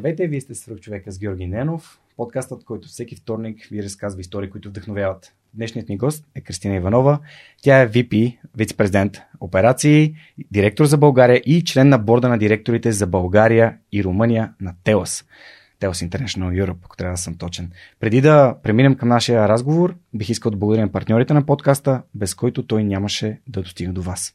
Здравейте, вие сте свърх човека с Георги Ненов, подкастът, който всеки вторник ви разказва истории, които вдъхновяват. Днешният ни гост е Кристина Иванова. Тя е VP, вице-президент операции, директор за България и член на борда на директорите за България и Румъния на ТЕЛАС. Телс International Europe, ако трябва да съм точен. Преди да преминем към нашия разговор, бих искал да благодаря партньорите на подкаста, без който той нямаше да достига до вас.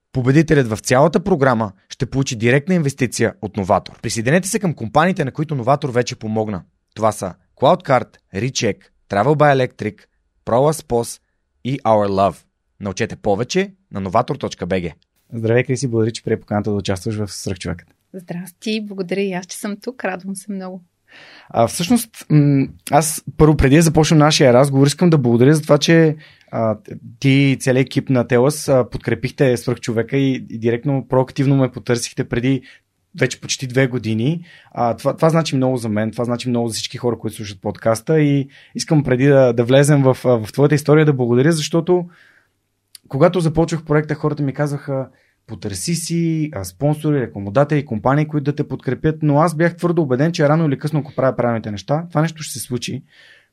Победителят в цялата програма ще получи директна инвестиция от Новатор. Присъединете се към компаниите, на които Новатор вече помогна. Това са CloudCard, Recheck, Travel by Electric, ProLaspos и Our Love. Научете повече на novator.bg. Здравей, Криси, благодаря, че прие поканата да участваш в Сръхчовекът. Здрасти, благодаря и аз, че съм тук. Радвам се много. А, всъщност, аз първо преди да започнем нашия разговор, искам да благодаря за това, че ти целият екип на Телас а, подкрепихте свръхчовека и, и директно проактивно ме потърсихте преди вече почти две години. А, това, това значи много за мен, това значи много за всички хора, които слушат подкаста и искам преди да, да влезем в, в твоята история да благодаря, защото когато започвах проекта, хората ми казаха потърси си спонсори, рекламодатели, компании, които да те подкрепят, но аз бях твърдо убеден, че рано или късно, ако правя правилните неща, това нещо ще се случи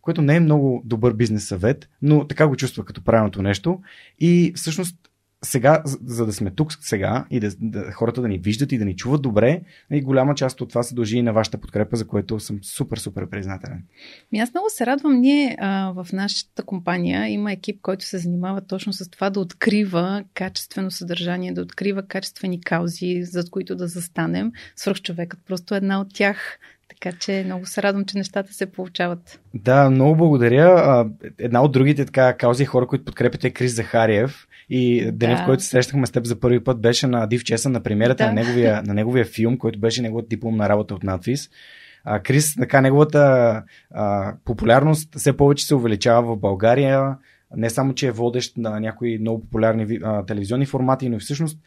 което не е много добър бизнес съвет, но така го чувства като правилното нещо. И всъщност сега, за да сме тук сега и да, да, хората да ни виждат и да ни чуват добре, и нали, голяма част от това се дължи и на вашата подкрепа, за което съм супер, супер признателен. Ми аз много се радвам. Ние а, в нашата компания има екип, който се занимава точно с това да открива качествено съдържание, да открива качествени каузи, за които да застанем. Свърхчовекът просто е една от тях. Така че много се радвам, че нещата се получават. Да, много благодаря. Една от другите така каузи хора, които подкрепят е Крис Захариев. И деня, да. в който се срещахме с теб за първи път, беше на Див Чеса, на премиерата да. на, неговия, на неговия филм, който беше неговата дипломна работа от надвис. А, Крис, така неговата а, популярност все повече се увеличава в България. Не само, че е водещ на някои много популярни а, телевизионни формати, но и всъщност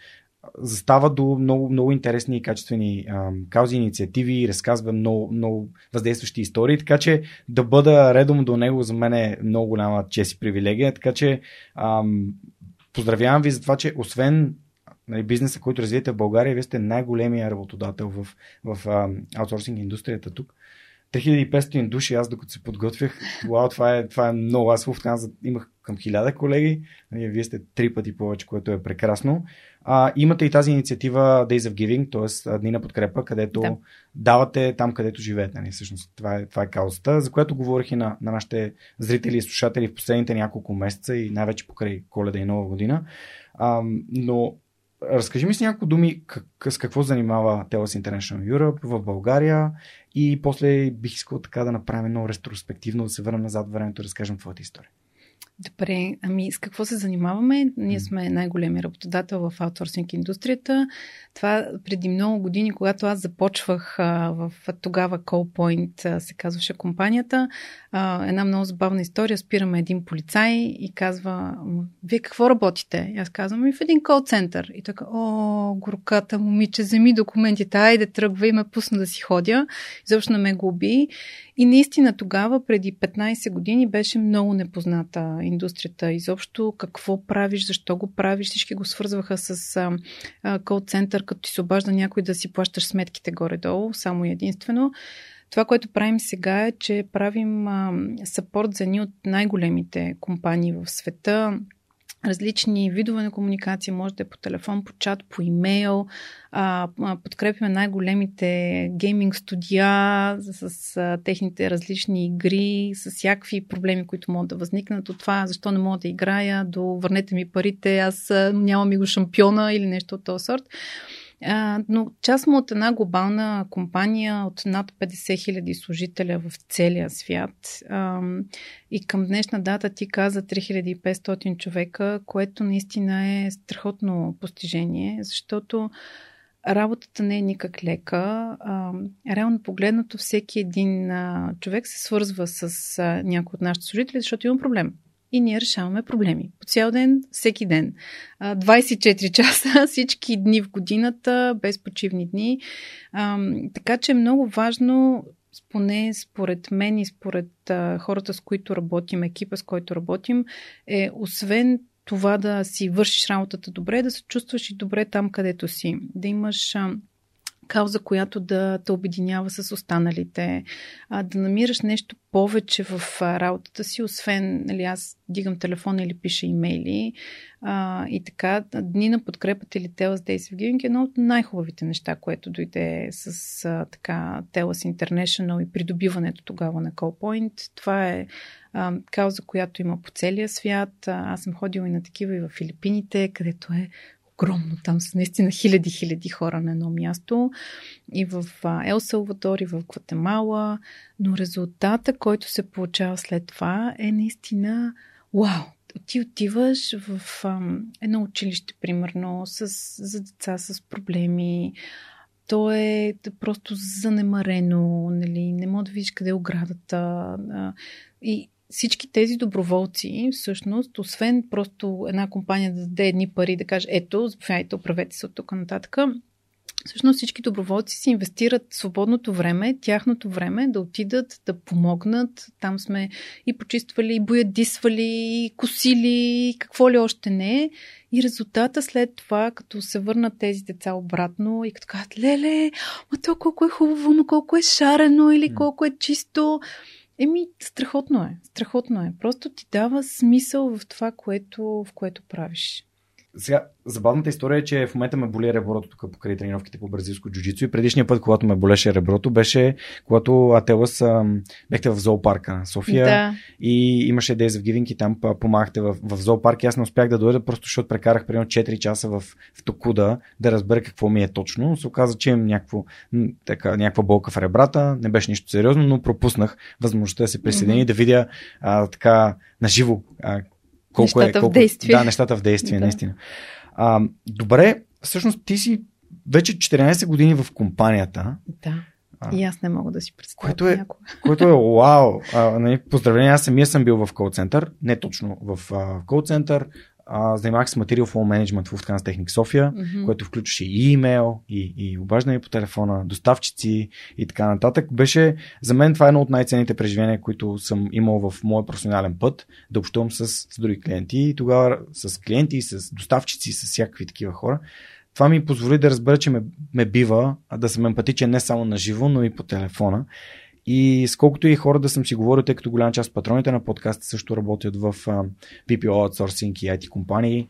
застава до много, много интересни и качествени а, каузи, инициативи, разказва много, много въздействащи истории, така че да бъда редом до него за мен е много голяма чест и привилегия, така че ам, поздравявам ви за това, че освен нали, бизнеса, който развиете в България, вие сте най-големия работодател в, в а, аутсорсинг индустрията тук. 3500 души, аз докато се подготвях, вау, това е, това е много. Аз в имах към 1000 колеги, нали, вие сте три пъти повече, което е прекрасно. А, имате и тази инициатива Days of Giving, т.е. Дни на подкрепа, където да. давате там, където живеете. Нали? Всъщност, това е, това е каузата, за която говорих и на, на нашите зрители и слушатели в последните няколко месеца и най-вече покрай коледа и нова година. А, но разкажи ми с няколко думи как, с какво занимава Telos International Europe в България и после бих искал така да направим едно ретроспективно, да се върнем назад времето и да разкажем твоята история. Добре, ами с какво се занимаваме? Ние сме най-големи работодател в аутсорсинг индустрията. Това преди много години, когато аз започвах а, в тогава CallPoint а, се казваше компанията, а, една много забавна история. Спираме един полицай и казва, вие какво работите? И аз казвам, и в един кол център. И така, о, горката момиче, вземи документите, айде тръгва и ме пусна да си ходя. Изобщо не ме губи. И наистина тогава, преди 15 години, беше много непозната индустрията. Изобщо какво правиш, защо го правиш, всички го свързваха с кол център, като ти се обажда някой да си плащаш сметките горе-долу, само единствено. Това, което правим сега е, че правим сапорт за ни от най-големите компании в света различни видове на комуникация, може да е по телефон, по чат, по имейл. А, подкрепяме най-големите гейминг студия с, с техните различни игри, с всякакви проблеми, които могат да възникнат от това, защо не мога да играя, до върнете ми парите, аз нямам и го шампиона или нещо от този сорт. Но част му от една глобална компания от над 50 хиляди служителя в целия свят. И към днешна дата ти каза 3500 човека, което наистина е страхотно постижение, защото работата не е никак лека. Реално погледнато, всеки един човек се свързва с а, някой от нашите служители, защото има проблем и ние решаваме проблеми. По цял ден, всеки ден. 24 часа, всички дни в годината, без почивни дни. Така че е много важно, поне според мен и според хората, с които работим, екипа, с който работим, е освен това да си вършиш работата добре, да се чувстваш и добре там, където си. Да имаш кауза, която да те обединява с останалите, а, да намираш нещо повече в работата си, освен нали, аз дигам телефона или пиша имейли. А, и така, Дни на подкрепата или Телас Days of Giving е едно от най-хубавите неща, което дойде с а, така Телас International и придобиването тогава на Callpoint. Това е а, кауза, която има по целия свят. Аз съм ходила и на такива и в Филипините, където е огромно. Там са наистина хиляди-хиляди хора на едно място. И в Ел Салвадор, и в Гватемала. Но резултата, който се получава след това е наистина вау! Ти отиваш в ам, едно училище, примерно, с, за деца с проблеми. То е просто занемарено, нали? не мога да видиш къде е оградата. И всички тези доброволци, всъщност, освен просто една компания да даде едни пари, да каже, ето, заповядайте, оправете се от тук нататък, Всъщност всички доброволци си инвестират свободното време, тяхното време да отидат, да помогнат. Там сме и почиствали, и боядисвали, и косили, какво ли още не. И резултата след това, като се върнат тези деца обратно и като кажат, леле, ма то колко е хубаво, ма колко е шарено или колко е чисто. Еми, страхотно е. Страхотно е. Просто ти дава смисъл в това, което, в което правиш. Сега, забавната история е, че в момента ме боли реброто тук покрай тренировките по бразилско джуджицу и предишния път, когато ме болеше реброто, беше когато Ателас бехте в зоопарка на София да. и имаше Days of Giving и там помагахте в, в зоопарк и аз не успях да дойда, просто защото прекарах примерно 4 часа в, в Токуда да разбера какво ми е точно. Се оказа, че имам някакво, така, някаква болка в ребрата, не беше нищо сериозно, но пропуснах възможността да се присъедини, mm-hmm. да видя а, така наживо а, колко е, нещата е, колко, в действие. Да, нещата в действие, да. наистина. А, добре, всъщност ти си вече 14 години в компанията. Да. А, и аз не мога да си представя. Което е, което е вау. А, нали, поздравления, аз самия съм бил в колцентър, не точно в колцентър, а, занимавах се Material Flow Management в Lufthansa Technic София, mm-hmm. което включваше и имейл, и, и обаждане по телефона, доставчици и така нататък. Беше, за мен това е едно от най-ценните преживения, които съм имал в моя професионален път, да общувам с, с други клиенти и тогава с клиенти, с доставчици, с всякакви такива хора. Това ми позволи да разбера, че ме, ме бива да съм емпатичен не само на живо, но и по телефона. И сколкото и хора да съм си говорил, тъй като голяма част от патроните на подкаста също работят в uh, PPO outsourcing и IT компании,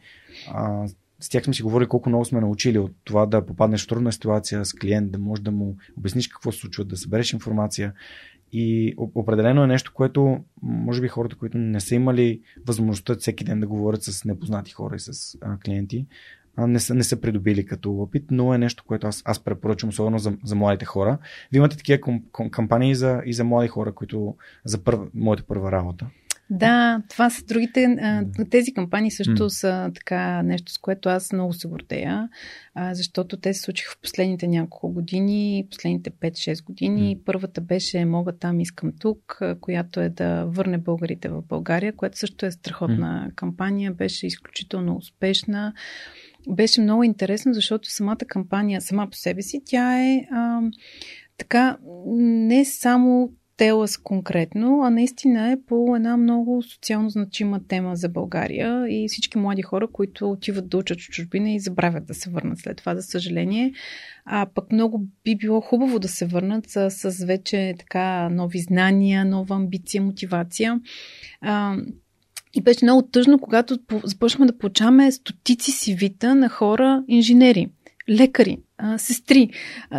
с тях сме си говорили колко много сме научили от това да попаднеш в трудна ситуация с клиент, да можеш да му обясниш какво се случва, да събереш информация. И определено е нещо, което може би хората, които не са имали възможността всеки ден да говорят с непознати хора и с а, клиенти, не са, не са придобили като опит, но е нещо, което аз, аз препоръчвам, особено за, за младите хора. Вие имате такива ком, ком, кампании за, и за млади хора, които за първа, моята първа работа. Да, това са другите. Тези кампании също mm. са така нещо, с което аз много се гордея, защото те се случиха в последните няколко години, последните 5-6 години. Mm. Първата беше Мога там, искам тук, която е да върне българите в България, което също е страхотна mm. кампания, беше изключително успешна беше много интересно, защото самата кампания, сама по себе си, тя е а, така не само Телас конкретно, а наистина е по една много социално значима тема за България и всички млади хора, които отиват да учат в чужбина и забравят да се върнат след това, за съжаление. А пък много би било хубаво да се върнат с, с вече така нови знания, нова амбиция, мотивация. А, и беше много тъжно, когато започнахме да получаваме стотици си вита на хора инженери лекари, сестри,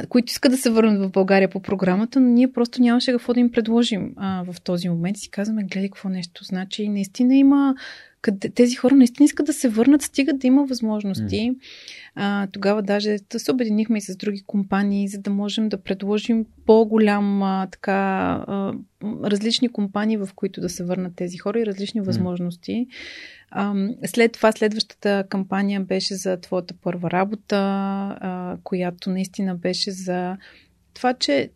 които искат да се върнат в България по програмата, но ние просто нямаше какво да им предложим в този момент. Си казваме, гледай какво нещо значи. И наистина има къде тези хора наистина искат да се върнат, стигат да има възможности. Mm. А, тогава даже да се обединихме и с други компании, за да можем да предложим по-голям а, така а, различни компании, в които да се върнат тези хора и различни mm. възможности. А, след това следващата кампания беше за твоята първа работа, а, която наистина беше за това, че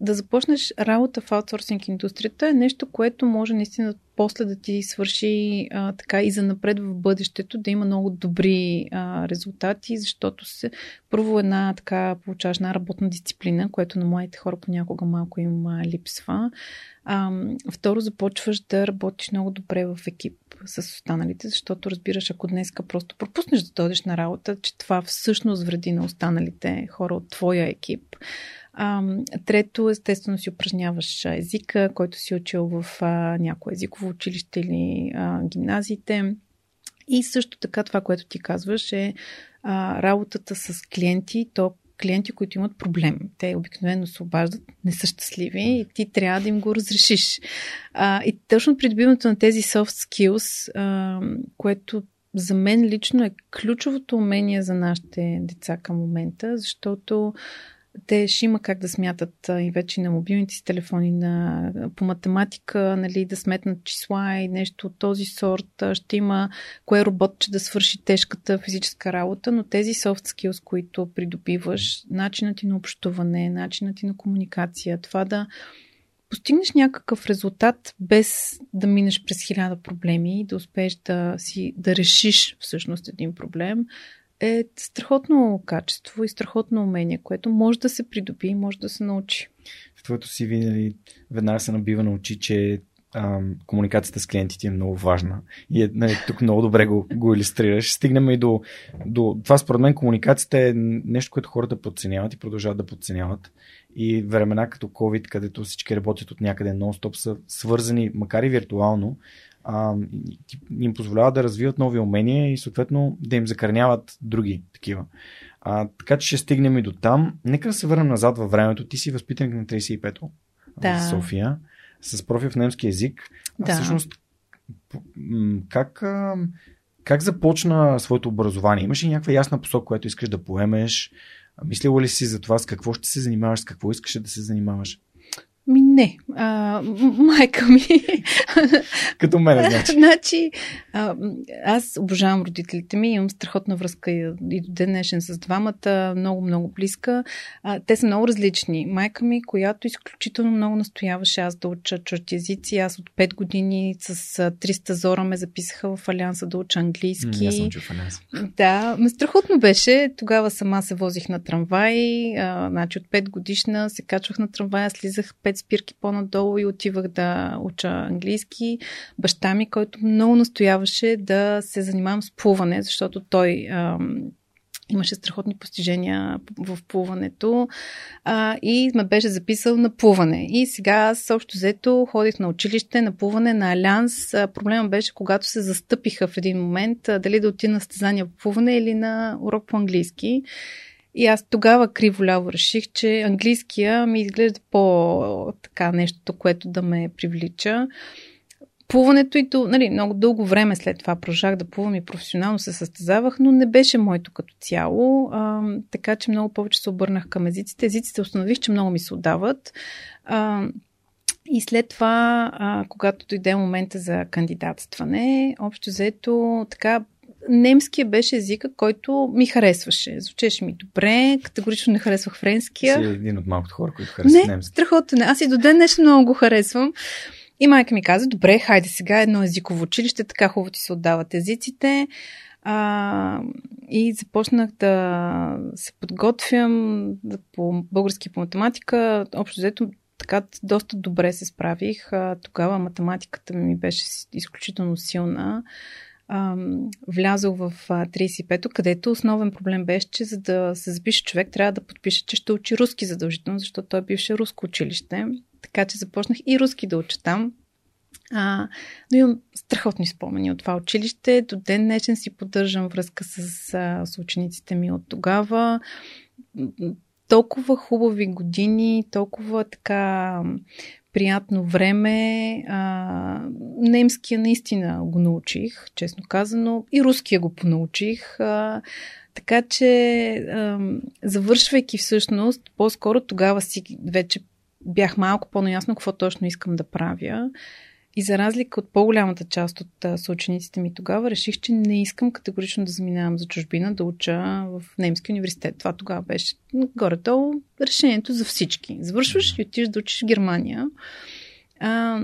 да започнеш работа в аутсорсинг индустрията е нещо, което може наистина после да ти свърши а, така и за напред в бъдещето, да има много добри а, резултати, защото се първо една така получаваш една работна дисциплина, което на моите хора понякога малко им а, липсва. А, второ, започваш да работиш много добре в екип с останалите, защото разбираш, ако днеска просто пропуснеш да дойдеш на работа, че това всъщност вреди на останалите хора от твоя екип. А, трето, естествено си упражняваш езика, който си учил в а, някое езиково училище или а, гимназиите. И също така това, което ти казваш е а, работата с клиенти, то клиенти, които имат проблем. Те обикновено се обаждат, не са щастливи и ти трябва да им го разрешиш. А, и точно придобиването на тези soft skills, а, което за мен лично е ключовото умение за нашите деца към момента, защото те ще има как да смятат и вече на мобилните си телефони, на, по математика, нали, да сметнат числа и нещо от този сорт. Ще има кое роботче да свърши тежката физическа работа, но тези soft skills, които придобиваш, начинът ти на общуване, начинът ти на комуникация, това да постигнеш някакъв резултат без да минеш през хиляда проблеми и да успееш да, си, да решиш всъщност един проблем, е страхотно качество и страхотно умение, което може да се придоби и може да се научи. В твоето си винаги веднага се набива на очи, че а, комуникацията с клиентите е много важна. И е, нали, тук много добре го, го иллюстрираш. Стигнем и до, до... Това според мен комуникацията е нещо, което хората подценяват и продължават да подценяват. И времена като COVID, където всички работят от някъде нон-стоп, са свързани, макар и виртуално, а, им позволява да развиват нови умения и съответно да им закърняват други такива. А, така че ще стигнем и до там. Нека да се върнем назад във времето. Ти си възпитаник на 35-то да. в София с профил в немски язик. Да. А всъщност, как, как започна своето образование? Имаш ли някаква ясна посока, която искаш да поемеш? Мислила ли си за това с какво ще се занимаваш, с какво искаш да се занимаваш? Ми не. А, майка ми. Като мен, значи. значи а, аз обожавам родителите ми, имам страхотна връзка и, и до ден днешен с двамата, много, много близка. А, те са много различни. Майка ми, която изключително много настояваше аз да уча чужди езици. Аз от 5 години с 300 зора ме записаха в Алианса да уча английски. аз съм в Алианса. Да, ме страхотно беше. Тогава сама се возих на трамвай. А, значи от 5 годишна се качвах на трамвая, слизах 5 пет спирки по-надолу и отивах да уча английски. Баща ми, който много настояваше да се занимавам с плуване, защото той ам, имаше страхотни постижения в плуването а, и ме беше записал на плуване. И сега аз общо взето ходих на училище, на плуване, на Алианс. Проблема беше, когато се застъпиха в един момент дали да отида на стезания по плуване или на урок по английски. И аз тогава криволяво реших, че английския ми изглежда по-така нещото, което да ме привлича. Плуването и то, нали, много дълго време след това продължах да плувам и професионално се състезавах, но не беше моето като цяло, а, така че много повече се обърнах към езиците. Езиците установих, че много ми се отдават. А, и след това, а, когато дойде момента за кандидатстване, общо взето така немския беше езика, който ми харесваше. Звучеше ми добре, категорично не харесвах френския. Си един от малкото хора, които харесват немски. страхотно не. Аз и до ден днешен много го харесвам. И майка ми каза, добре, хайде сега едно езиково училище, така хубаво ти се отдават езиците. А, и започнах да се подготвям да, по български по математика. Общо взето така доста добре се справих. Тогава математиката ми беше изключително силна. Влязох в 35-то, където основен проблем беше, че за да се запише човек, трябва да подпише, че ще учи руски задължително, защото той бивше руско училище. Така че започнах и руски да уча там. А, но имам страхотни спомени от това училище. До ден днешен си поддържам връзка с, с учениците ми от тогава толкова хубави години, толкова така приятно време. А, немския наистина го научих, честно казано, и руския го понаучих. А, така че, а, завършвайки всъщност, по-скоро тогава си вече бях малко по-наясно какво точно искам да правя. И за разлика от по-голямата част от съучениците ми тогава, реших, че не искам категорично да заминавам за чужбина, да уча в немски университет. Това тогава беше горе-долу решението за всички. Завършваш и отиваш да учиш в Германия. А,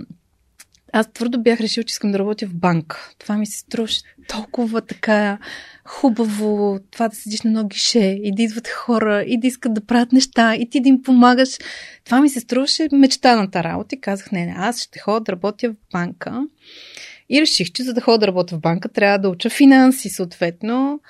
аз твърдо бях решил, че искам да работя в банк. Това ми се струваше толкова така хубаво, това да седиш на ноги ше и да идват хора и да искат да правят неща и ти да им помагаш. Това ми се струваше мечтаната работа и казах, не, не, аз ще ходя да работя в банка. И реших, че за да ходя да работя в банка, трябва да уча финанси, съответно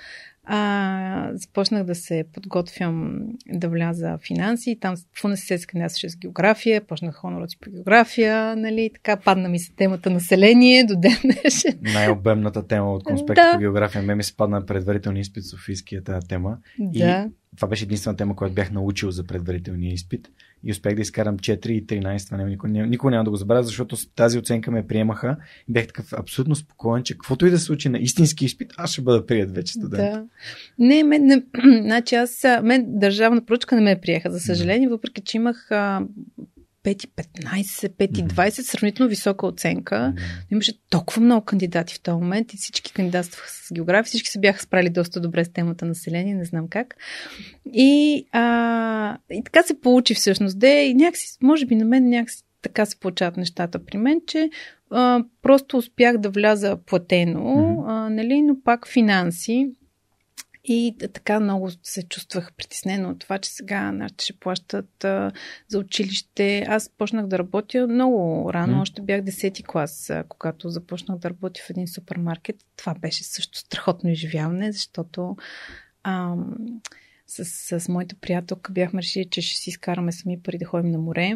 а, започнах да се подготвям да вляза в финанси. Там в университет се кандидатстваше с география, почнах хонороци по география, нали, така падна ми се темата население до ден днешен. Най-обемната тема от конспекта да. по география. Ме ми се падна предварителния изпит Софийския тази тема. Да. И това беше единствена тема, която бях научил за предварителния изпит и успях да изкарам 4 и 13. Това никога, никога няма да го забравя, защото тази оценка ме приемаха и бях такъв абсолютно спокоен, че каквото и да се случи на истински изпит, аз ще бъда прият вече студент. Да. Не, мен, не, значи аз, мен държавна поръчка не ме приеха, за съжаление, въпреки че имах а, 5,15, 5,20, сравнително висока оценка. Mm-hmm. Имаше толкова много кандидати в този момент и всички кандидатстваха с география. Всички се бяха справили доста добре с темата население, не знам как. И, а, и така се получи всъщност. Де, и някакси, може би на мен някакси така се получават нещата при мен, че а, просто успях да вляза платено, mm-hmm. а, нали, но пак финанси. И така много се чувствах притеснена от това, че сега нашите ще плащат а, за училище. Аз почнах да работя много рано, mm. още бях 10 клас, а, когато започнах да работя в един супермаркет. Това беше също страхотно изживяване, защото а, с, с моята приятелка бяхме решили, че ще си изкараме сами пари да ходим на море.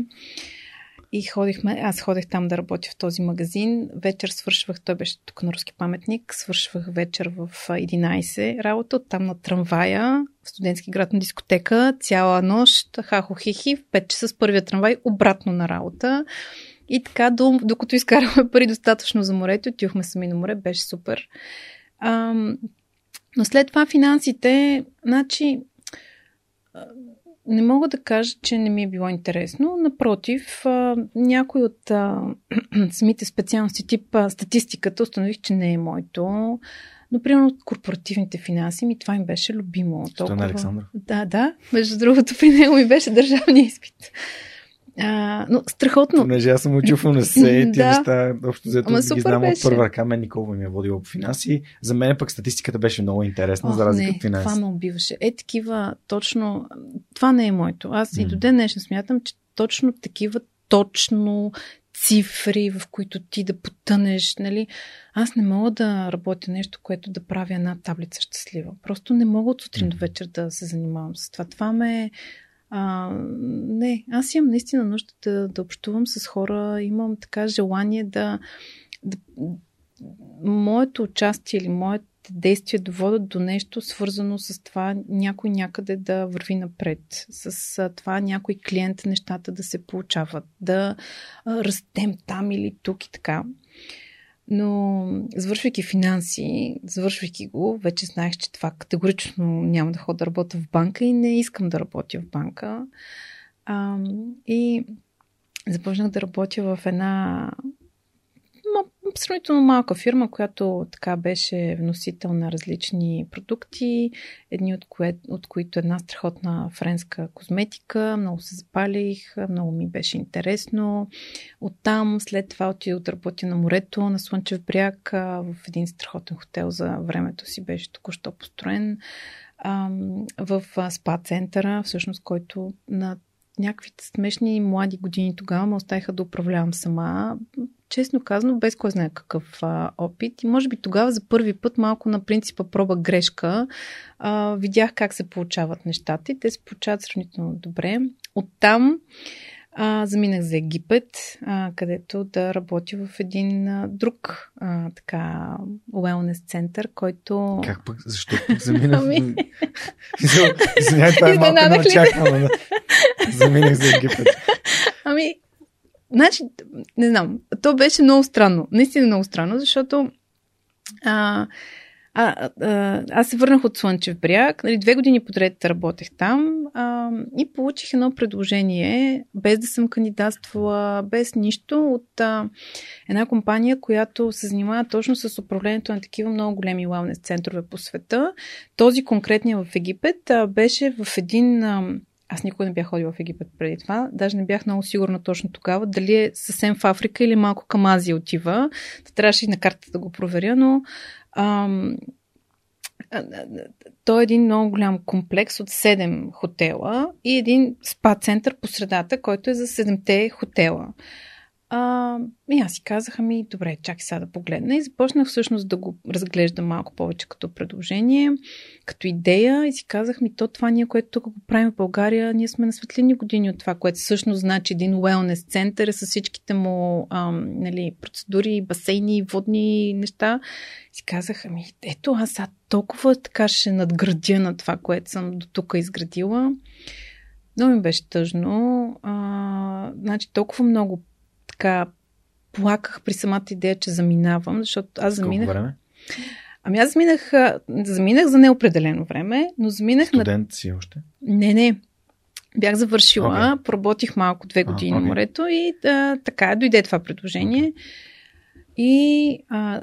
И ходихме, аз ходех там да работя в този магазин. Вечер свършвах, той беше тук на руски паметник, свършвах вечер в 11 работа, оттам на трамвая, в студентски град на дискотека, цяла нощ, хахо-хихи, в 5 часа с първия трамвай, обратно на работа. И така, докато изкарахме пари достатъчно за морето, отивахме сами на море, беше супер. Ам, но след това финансите, значи, не мога да кажа, че не ми е било интересно. Напротив, някои от а, самите специалности, тип а, статистиката, установих, че не е моето. Но, примерно, от корпоративните финанси ми това им беше любимо. Толкова... Александър? Да, да. Между другото, при него ми беше държавния изпит. А, но страхотно. Понеже аз съм учил в университет и да. неща, общо взето ги знам беше. от първа ръка, мен никога ми е водила по финанси. За мен пък статистиката беше много интересна, Ох, за разлика от финанси. Това ме убиваше. Е, такива, точно, това не е моето. Аз mm. и до ден днешен смятам, че точно такива точно цифри, в които ти да потънеш, нали? Аз не мога да работя нещо, което да правя една таблица щастлива. Просто не мога от сутрин до вечер да се занимавам с това. Това ме а, не, аз имам наистина нужда да, да общувам с хора, имам така желание да, да моето участие или моите действия доводят до нещо свързано с това някой някъде да върви напред, с това някой клиент нещата да се получават, да растем там или тук и така. Но, завършвайки финанси, завършвайки го, вече знаех, че това категорично няма да ходя да работя в банка и не искам да работя в банка. А, и започнах да работя в една сравнително малка фирма, която така беше вносител на различни продукти, едни от, кое, от които една страхотна френска козметика. Много се запалих, много ми беше интересно. Оттам след това отидох да работя на морето, на Слънчев бряг, в един страхотен хотел за времето си беше току-що построен в спа центъра, всъщност който на някакви смешни млади години тогава ме оставиха да управлявам сама. Честно казано, без кой знае какъв а, опит. И може би тогава за първи път малко на принципа проба грешка а, видях как се получават нещата и те се получават сравнително добре. Оттам а, заминах за Египет, а, където да работя в един а, друг а, така wellness център, който... Как пък? Защо пък заминах? ами... Извинявай, това е малко неочаквано. Заминах за Египет. Ами, значи, не знам, то беше много странно. Наистина много странно, защото а, а, а, аз се върнах от Слънчев бряг, нали, две години подред работех там а, и получих едно предложение, без да съм кандидатствала, без нищо, от а, една компания, която се занимава точно с управлението на такива много големи wellness центрове по света. Този конкретния в Египет а, беше в един... А, аз никога не бях ходила в Египет преди това. Даже не бях много сигурна точно тогава дали е съвсем в Африка или малко към Азия отива. Трябваше и на картата да го проверя, но ам, той е един много голям комплекс от 7 хотела и един спа център по средата, който е за 7-те хотела. А, и аз си казах, ами добре, чакай сега да погледна и започнах всъщност да го разглеждам малко повече като предложение, като идея и си казах ми, то това ние, което тук го правим в България, ние сме на светлини години от това, което всъщност значи един уелнес център с всичките му ам, нали, процедури, басейни, водни неща. И си казах, ами ето аз сега толкова така ще надградя на това, което съм до тук изградила. Много ми беше тъжно. А, значи толкова много така плаках при самата идея, че заминавам, защото аз заминах. Колко време? Ами аз заминах, заминах за неопределено време, но заминах Студент на... си още? Не, не. Бях завършила, okay. поработих малко две години а, okay. на морето и да, така дойде това предложение. Okay. И а,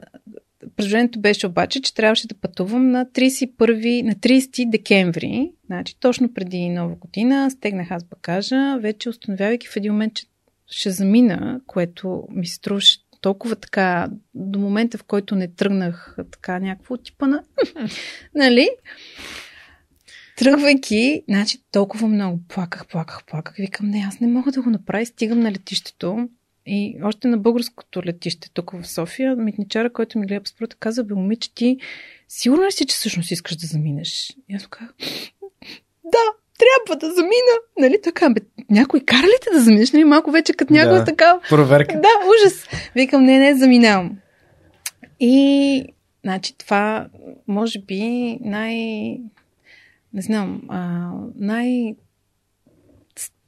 предложението беше обаче, че трябваше да пътувам на 31, на 30 декември, значи точно преди нова година, стегнах аз багажа, вече установявайки в един момент, че ще замина, което ми се струваше толкова така, до момента в който не тръгнах така някакво типа на... нали? Тръгвайки, значи толкова много плаках, плаках, плаках. Викам, не, аз не мога да го направя. Стигам на летището и още на българското летище тук в София, митничара, който ми гледа паспорта, каза, бе, момиче, ти сигурно ли си, че всъщност искаш да заминеш? И аз казах, да, трябва да замина. Нали така, бе, някой кара ли те да заминеш? Нали, малко вече като някой да, така. Проверка. Да, ужас. Викам, не, не, заминавам. И, значи, това, може би, най... Не знам, а, най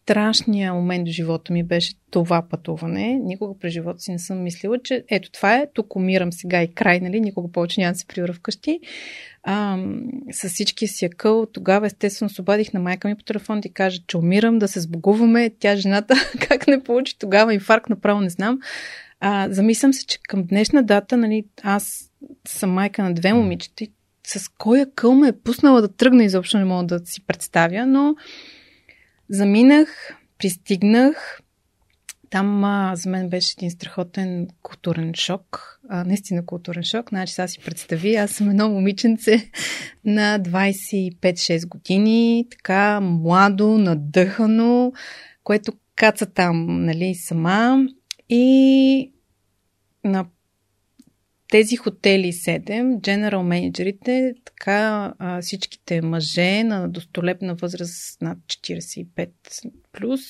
страшният момент в живота ми беше това пътуване. Никога през живота си не съм мислила, че ето това е, тук умирам сега и край, нали? Никога повече няма да се прибра вкъщи а, с всички си къл. Тогава естествено се обадих на майка ми по телефон да кажа, че умирам, да се сбогуваме. Тя жената как не получи тогава инфаркт, направо не знам. А, замислям се, че към днешна дата, нали, аз съм майка на две момичета и с коя къл ме е пуснала да тръгна, изобщо не мога да си представя, но заминах, пристигнах, там а, за мен беше един страхотен културен шок. А, наистина културен шок. Значи сега си представи, аз съм едно момиченце на 25-6 години, така младо, надъхано, което каца там, нали, сама. И на тези хотели 7, general менеджерите, така а, всичките мъже на достолепна възраст над 45 плюс,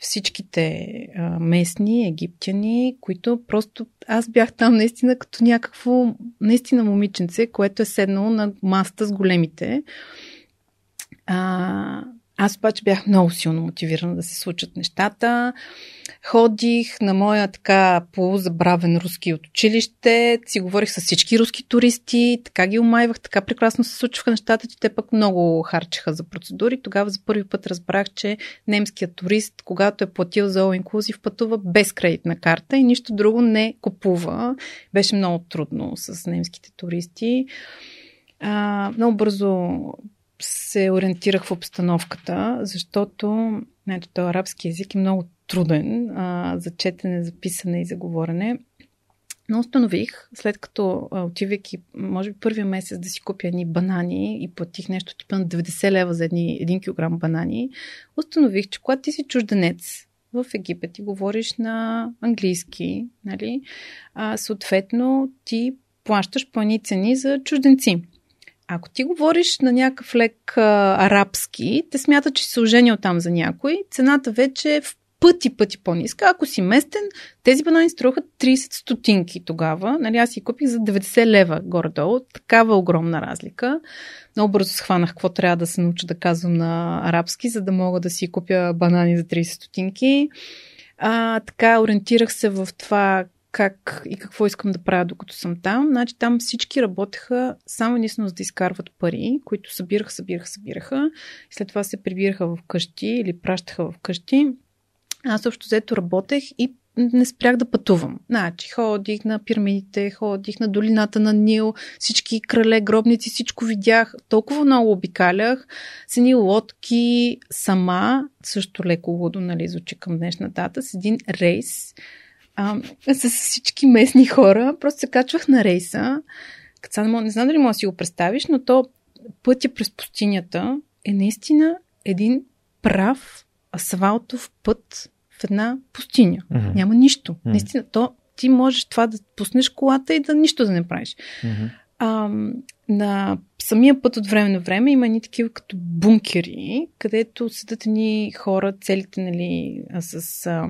всичките а, местни египтяни, които просто аз бях там наистина като някакво наистина момиченце, което е седнало на маста с големите. А, аз обаче бях много силно мотивирана да се случат нещата. Ходих на моя така полузабравен руски от училище, си говорих с всички руски туристи, така ги омайвах, така прекрасно се случваха нещата, че те пък много харчеха за процедури. Тогава за първи път разбрах, че немският турист, когато е платил за All Inclusive, пътува без кредитна карта и нищо друго не купува. Беше много трудно с немските туристи. А, много бързо се ориентирах в обстановката, защото значи, този арабски язик е много труден а, за четене, за писане и за говорене. Но установих, след като отивайки, може би първия месец да си купя едни банани и платих нещо типа на 90 лева за едни, 1 кг банани, установих, че когато ти си чужденец в Египет и говориш на английски, нали, а, съответно ти плащаш по цени за чужденци. Ако ти говориш на някакъв лек а, арабски, те смятат, че си се оженил там за някой, цената вече е в пъти, пъти по-ниска. Ако си местен, тези банани струваха 30 стотинки тогава. Нали, аз си купих за 90 лева горе-долу. Такава огромна разлика. Много бързо схванах какво трябва да се науча да казвам на арабски, за да мога да си купя банани за 30 стотинки. А, така, ориентирах се в това как и какво искам да правя докато съм там. Значи там всички работеха само единствено за да изкарват пари, които събираха, събираха, събираха. И след това се прибираха в къщи или пращаха в къщи. Аз общо взето работех и не спрях да пътувам. Значи, ходих на пирамидите, ходих на долината на Нил, всички крале, гробници, всичко видях. Толкова много обикалях. С едни лодки сама, също леко лудо, нали, звучи към днешна дата, с един рейс а, с всички местни хора. Просто се качвах на рейса. Не, не знам дали можеш да си го представиш, но то пътя през пустинята е наистина един прав асфалтов път в една пустиня. Mm-hmm. Няма нищо. Mm-hmm. Наистина, то ти можеш това да пуснеш колата и да нищо да не правиш. Mm-hmm. А, на самия път от време на време има ни такива като бункери, където седат ни хора, целите нали, с а,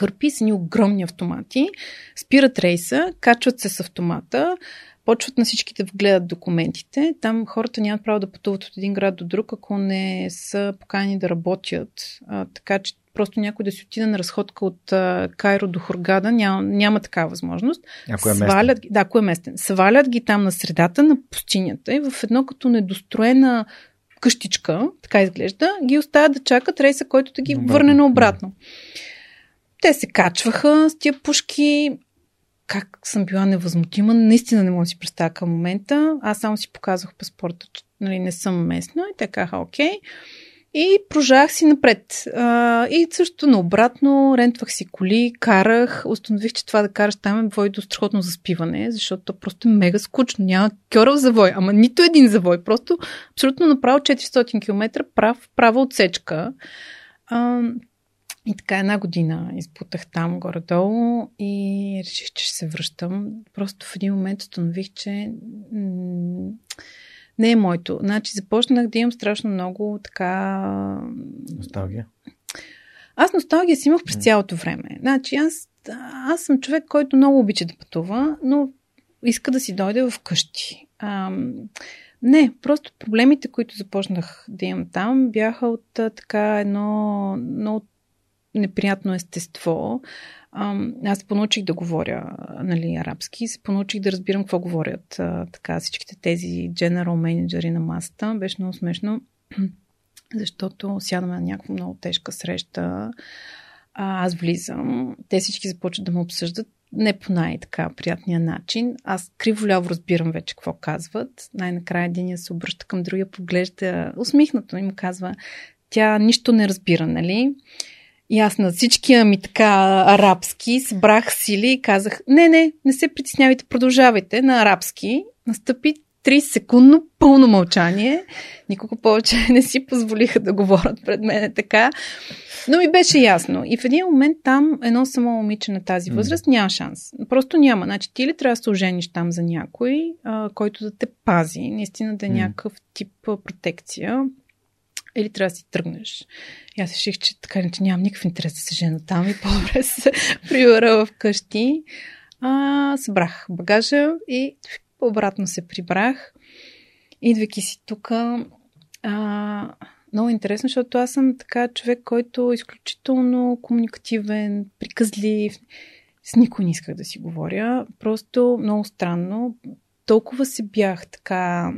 кърпи, с ни огромни автомати, спират рейса, качват се с автомата, почват на всички да вгледат документите. Там хората нямат право да пътуват от един град до друг, ако не са покани да работят. А, така че просто някой да си отиде на разходка от а, Кайро до Хургада, няма, няма такава възможност. Ако е Свалят, местен. Да, ако е местен. Свалят ги там на средата на пустинята и в едно като недостроена къщичка, така изглежда, ги оставят да чакат рейса, който да ги Добре. върне наобратно. Те се качваха с тия пушки как съм била невъзмутима, наистина не мога да си представя към момента. Аз само си показвах паспорта, че нали, не съм местна и казаха окей. И прожах си напред. А, и също наобратно, рентвах си коли, карах, установих, че това да караш там е води до страхотно заспиване, защото то просто е мега скучно. Няма кьорав завой, ама нито един завой. Просто абсолютно направо 400 км прав, права отсечка. А, и така една година изпутах там горе-долу и реших, че ще се връщам. Просто в един момент установих, че не е моето. Значи започнах да имам страшно много така... Носталгия? Аз носталгия си имах през цялото време. Значи аз, аз съм човек, който много обича да пътува, но иска да си дойде в къщи. Не, просто проблемите, които започнах да имам там, бяха от така едно много неприятно естество. Аз понаучих да говоря нали, арабски, се понаучих да разбирам какво говорят така всичките тези general менеджери на масата. Беше много смешно, защото сядаме на някаква много тежка среща. Аз влизам, те всички започват да ме обсъждат не по най-така приятния начин. Аз криво-ляво разбирам вече какво казват. Най-накрая един се обръща към другия, поглежда усмихнато и му казва, тя нищо не разбира, нали? И аз на всичкия ми така арабски събрах сили и казах, не, не, не се притеснявайте, продължавайте на арабски. Настъпи 30 секундно пълно мълчание. Никога повече не си позволиха да говорят пред мене така. Но ми беше ясно. И в един момент там едно само момиче на тази възраст няма шанс. Просто няма. Значи ти ли трябва да се ожениш там за някой, а, който да те пази, наистина да е някакъв тип протекция или трябва да си тръгнеш. И аз реших, че така не, че нямам никакъв интерес да се жена там и по-добре се прибера в. А, събрах багажа и обратно се прибрах. Идвайки си тук, много интересно, защото аз съм така човек, който е изключително комуникативен, приказлив. С никой не исках да си говоря. Просто много странно. Толкова се бях така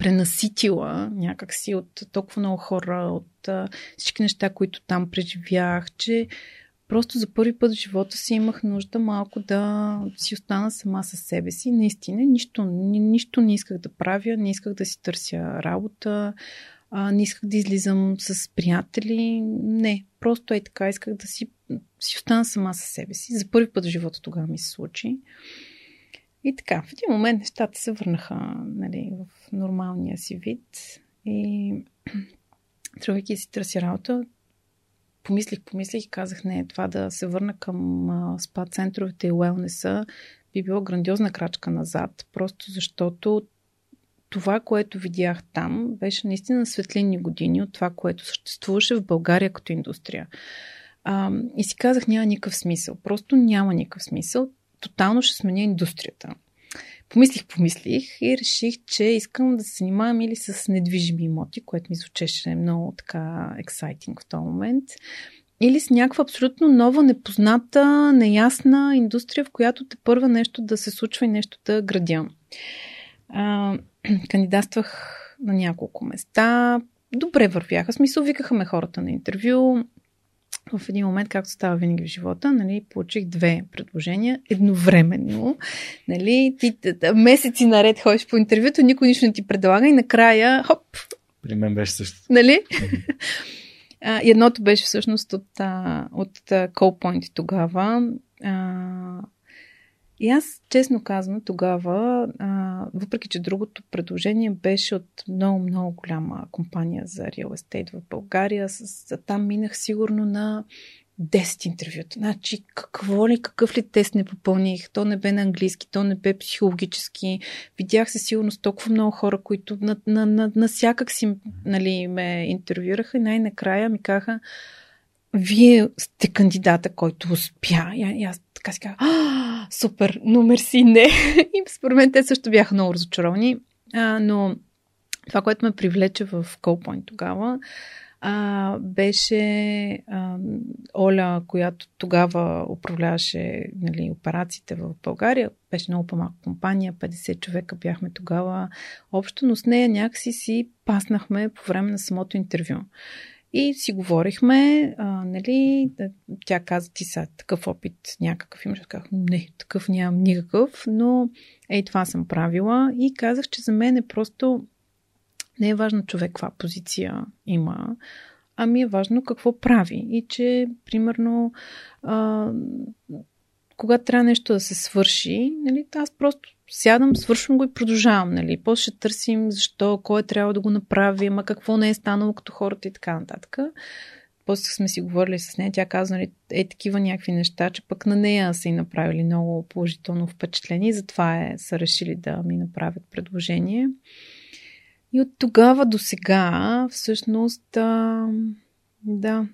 пренаситила някакси от толкова много хора, от всички неща, които там преживях, че просто за първи път в живота си имах нужда малко да си остана сама със себе си. Наистина, нищо, ни, нищо не исках да правя, не исках да си търся работа, а, не исках да излизам с приятели. Не, просто е така, исках да си си остана сама със себе си. За първи път в живота тогава ми се случи. И така, в един момент нещата се върнаха нали, в нормалния си вид. И тръгвайки си търси работа, помислих, помислих и казах, не, това да се върна към а, спа центровете и уелнеса би било грандиозна крачка назад, просто защото това, което видях там, беше наистина светлини години от това, което съществуваше в България като индустрия. А, и си казах, няма никакъв смисъл. Просто няма никакъв смисъл. Тотално ще сменя индустрията. Помислих, помислих и реших, че искам да се занимавам или с недвижими имоти, което ми звучеше много така ексайтинг в този момент, или с някаква абсолютно нова, непозната, неясна индустрия, в която те първа нещо да се случва и нещо да градя. А, кандидатствах на няколко места. Добре вървяха. Смисъл, викаха ме хората на интервю в един момент, както става винаги в живота, нали, получих две предложения едновременно. Нали, ти месеци наред ходиш по интервюто, никой нищо не ти предлага и накрая, хоп! При мен беше също. Нали? Едното беше всъщност от, от Call Point тогава. И аз, честно казвам, тогава, а, въпреки че другото предложение беше от много, много голяма компания за real estate в България, с, там минах сигурно на 10 интервюта. Значи, какво ли, какъв ли тест не попълних? То не бе на английски, то не бе психологически. Видях се сигурно с толкова много хора, които на, на, на, на всякак си нали, ме интервюраха и най-накрая ми казаха, вие сте кандидата, който успя. И аз така си казах, супер, но мерси, не. И според мен те също бяха много разочаровани. А, но това, което ме привлече в Callpoint тогава, а, беше а, Оля, която тогава управляваше нали, операциите в България. Беше много по-малка компания, 50 човека бяхме тогава общо, но с нея някакси си паснахме по време на самото интервю. И си говорихме, а, нали, тя каза, ти са такъв опит някакъв имаш. Казах, не, такъв нямам никакъв, но ей, това съм правила. И казах, че за мен е просто не е важно човек каква позиция има, ами е важно какво прави. И че, примерно, а, когато трябва нещо да се свърши, нали, аз просто сядам, свършвам го и продължавам. Нали. После ще търсим защо, кой е трябва да го направи, ама какво не е станало като хората и така нататък. После сме си говорили с нея, тя каза, нали, е такива някакви неща, че пък на нея са и направили много положително впечатление и затова е, са решили да ми направят предложение. И от тогава до сега, всъщност, а, да,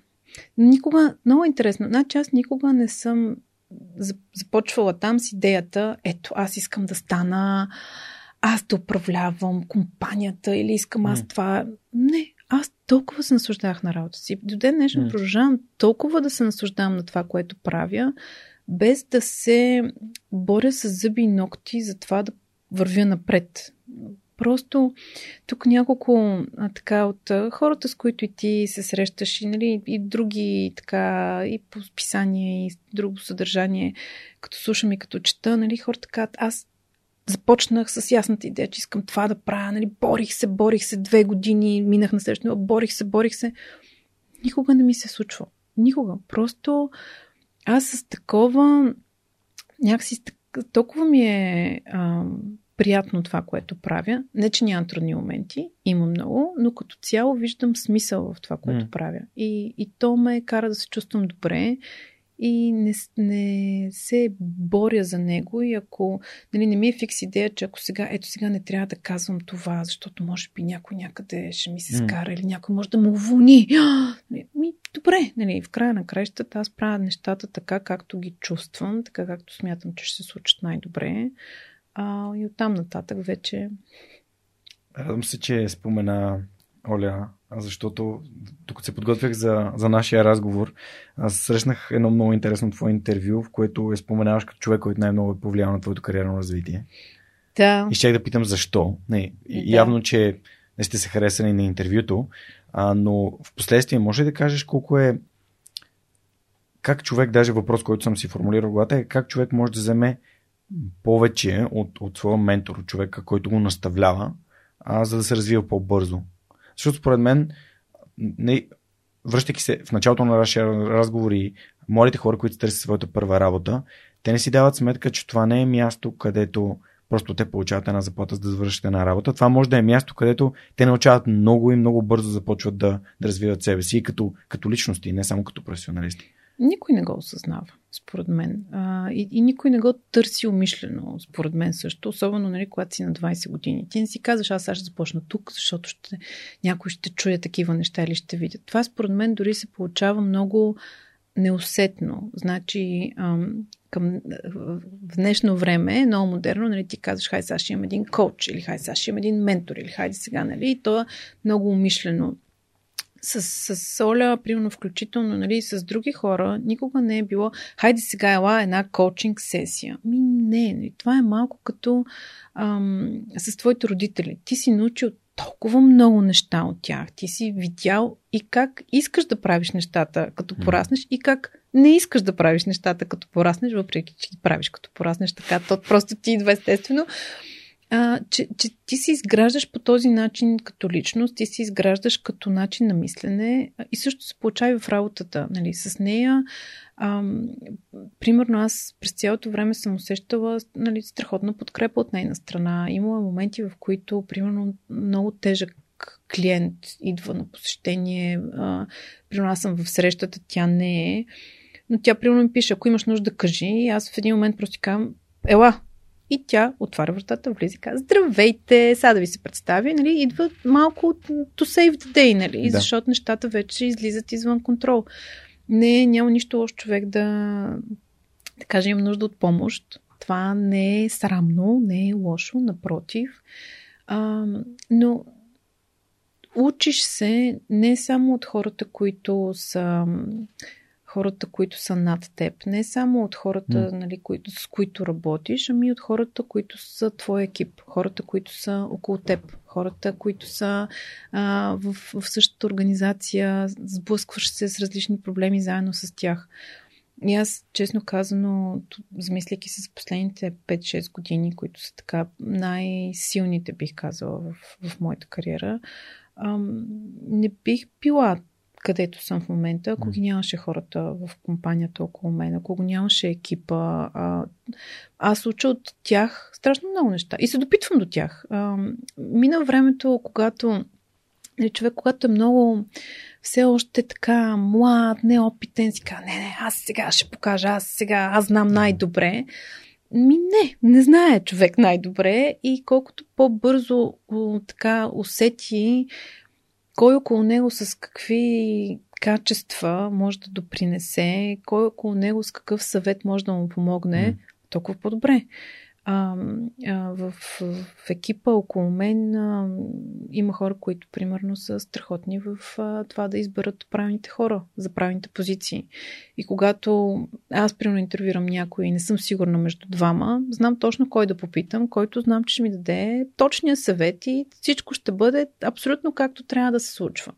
никога, много интересно, значи аз никога не съм започвала там с идеята, ето, аз искам да стана, аз да управлявам компанията или искам аз mm. това. Не, аз толкова се наслаждах на работа си. До ден днешен mm. продължавам толкова да се наслаждавам на това, което правя, без да се боря с зъби и ногти за това да вървя напред. Просто тук няколко а, така от хората, с които и ти се срещаш, и, нали, и други така, и по списание, и друго съдържание, като слушам и като чета, нали, хората така, аз започнах с ясната идея, че искам това да правя, нали, борих се, борих се две години, минах на следващото, борих се, борих се. Никога не ми се случва. Никога. Просто аз с такова някакси толкова ми е а, приятно това, което правя. Не, че нямам трудни моменти, има много, но като цяло виждам смисъл в това, което mm. правя. И, и то ме кара да се чувствам добре и не, не се боря за него и ако нали, не ми е фикс идея, че ако сега, ето сега не трябва да казвам това, защото може би някой някъде ще ми се скара mm. или някой може да му уволни. Ми, добре, нали, в края на краищата аз правя нещата така, както ги чувствам, така както смятам, че ще се случат най-добре. А, и оттам нататък вече. Радвам се, че спомена Оля, защото тук се подготвях за, за нашия разговор, аз срещнах едно много интересно твое интервю, в което е споменаваш като човек, който най-много е повлиял на твоето кариерно развитие. Да. И ще да питам защо. Не, да. Явно, че не сте се харесали на интервюто, а, но в последствие може ли да кажеш колко е как човек, даже въпрос, който съм си формулирал в главата е как човек може да вземе повече от, от своя ментор, от човека, който го наставлява, а, за да се развива по-бързо. Защото според мен не, връщайки се в началото на нашия разговор и младите хора, които търсят своята първа работа, те не си дават сметка, че това не е място, където просто те получават една заплата за да завършат една работа. Това може да е място, където те научават много и много бързо започват да, да развиват себе си като, като личности, не само като професионалисти. Никой не го осъзнава, според мен. А, и, и никой не го търси умишлено, според мен също. Особено, нали, когато си на 20 години. Ти не си казваш, аз ще започна тук, защото ще, някой ще чуя такива неща или ще видят. Това, според мен, дори се получава много неусетно. Значи, ам, към, в днешно време е много модерно, нали, ти казваш, хай сега ще имам един коуч, или хай сега ще имам един ментор, или хайде сега, нали, и то е много умишлено с, с Оля, примерно включително, нали, с други хора, никога не е било, хайде сега ела една коучинг сесия. Ми не, нали, това е малко като ам, с твоите родители. Ти си научил толкова много неща от тях. Ти си видял и как искаш да правиш нещата като пораснеш и как не искаш да правиш нещата като пораснеш, въпреки че ги правиш като пораснеш така, то просто ти идва естествено а, че, че ти се изграждаш по този начин като личност, ти се изграждаш като начин на мислене и също се получава в работата. Нали, с нея, а, примерно аз през цялото време съм усещала нали, страхотна подкрепа от нейна страна. Имала моменти, в които, примерно, много тежък клиент идва на посещение. Примерно аз съм в срещата, тя не е. Но тя, примерно, ми пише, ако имаш нужда, кажи. И аз в един момент просто казвам, ела, и тя отваря вратата, влиза и казва, здравейте, сега да ви се представя, нали, идва малко to save the day, нали, да. защото нещата вече излизат извън контрол. Не, няма нищо лошо човек да, да каже, имам нужда от помощ. Това не е срамно, не е лошо, напротив. А, но учиш се не само от хората, които са хората, които са над теб. Не само от хората, mm. нали, които, с които работиш, ами от хората, които са твой екип. Хората, които са около теб. Хората, които са а, в, в същата организация, сблъскваш се с различни проблеми заедно с тях. И аз, честно казано, замисляйки се за последните 5-6 години, които са така най-силните, бих казала, в, в моята кариера, ам, не бих била където съм в момента, ако ги нямаше хората в компанията около мен, ако го нямаше екипа, а, аз уча от тях страшно много неща и се допитвам до тях. А, мина времето, когато нали, човек, когато е много все още така млад, неопитен, си казва, не, не, аз сега ще покажа, аз сега, аз знам най-добре. Ми не, не знае човек най-добре и колкото по-бързо така усети кой около него с какви качества може да допринесе, кой около него с какъв съвет може да му помогне, толкова по-добре. А, а, в, в екипа около мен а, има хора, които примерно са страхотни в а, това да изберат правилните хора за правилните позиции. И когато аз примерно интервюрам някой и не съм сигурна между двама, знам точно кой да попитам, който знам, че ще ми даде точния съвет и всичко ще бъде абсолютно както трябва да се случва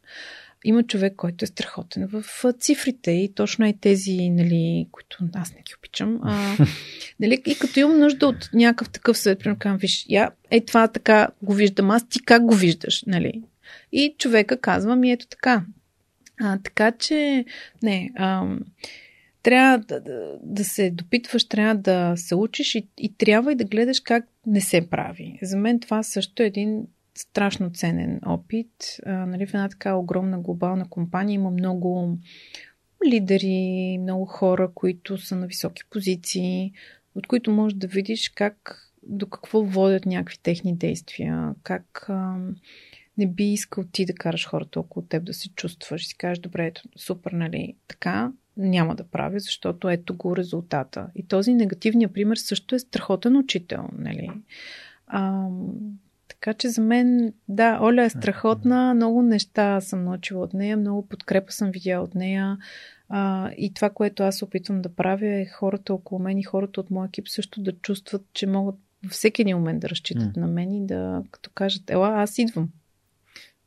има човек, който е страхотен в цифрите и точно е тези, нали, които аз не ги обичам. А, нали, и като имам нужда от някакъв такъв съвет, примерно казвам, виж, я, е това така го виждам аз, ти как го виждаш, нали? И човека казва ми, ето така. А, така че, не, а, трябва да, да, да се допитваш, трябва да се учиш и, и трябва и да гледаш как не се прави. За мен това също е един страшно ценен опит. А, нали, в една така огромна глобална компания има много лидери, много хора, които са на високи позиции, от които можеш да видиш как до какво водят някакви техни действия, как а, не би искал ти да караш хората около теб да се чувстваш и си кажеш, добре, ето, супер, нали, така няма да правя, защото ето го резултата. И този негативният пример също е страхотен учител, нали. А, така че за мен, да, Оля е страхотна, много неща съм научила от нея, много подкрепа съм видяла от нея. А, и това, което аз опитвам да правя е хората около мен и хората от моя екип също да чувстват, че могат във всеки един момент да разчитат mm. на мен и да, като кажат, ела, аз идвам.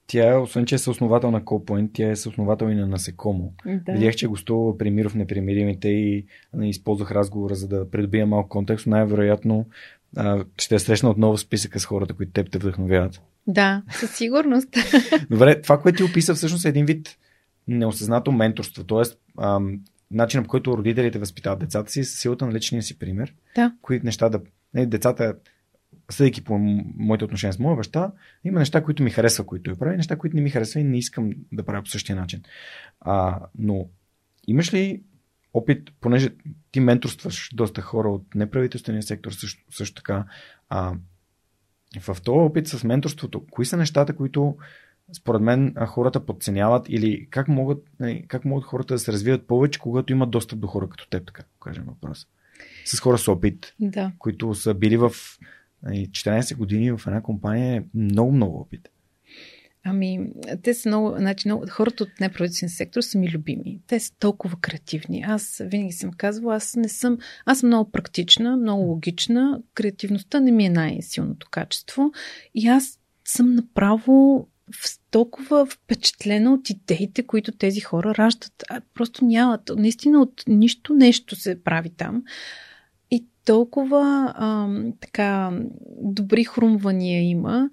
Тя, освен че е съосновател на CallPoint, тя е съосновател и на Насекомо. Да. Видях, че гостува при Миров непримиримите и не използвах разговора, за да придобия малко контекст. Най-вероятно а, ще срещна отново в списъка с хората, които теб те вдъхновяват. Да, със сигурност. Добре, това, което ти описа, всъщност е един вид неосъзнато менторство, т.е. начинът по който родителите възпитават децата си с силата на личния си пример. Да. Кои неща да... Не, децата, съдейки по моите отношения с моя баща, има неща, които ми харесва, които я прави, неща, които не ми харесва и не искам да правя по същия начин. А, но имаш ли опит, понеже ти менторстваш доста хора от неправителствения сектор също, също така, а, в този опит с менторството, кои са нещата, които според мен хората подценяват или как могат, нали, как могат хората да се развиват повече, когато имат достъп до хора като теб, така кажем въпрос. С хора с опит, да. които са били в 14 нали, години в една компания, е много, много опит. Ами, те са много, значи, много, хората от неправителствен сектор са ми любими. Те са толкова креативни. Аз винаги съм казвала, аз не съм, аз съм много практична, много логична. Креативността не ми е най-силното качество. И аз съм направо толкова впечатлена от идеите, които тези хора раждат. А, просто нямат. Наистина от нищо нещо се прави там. И толкова а, така добри хрумвания има.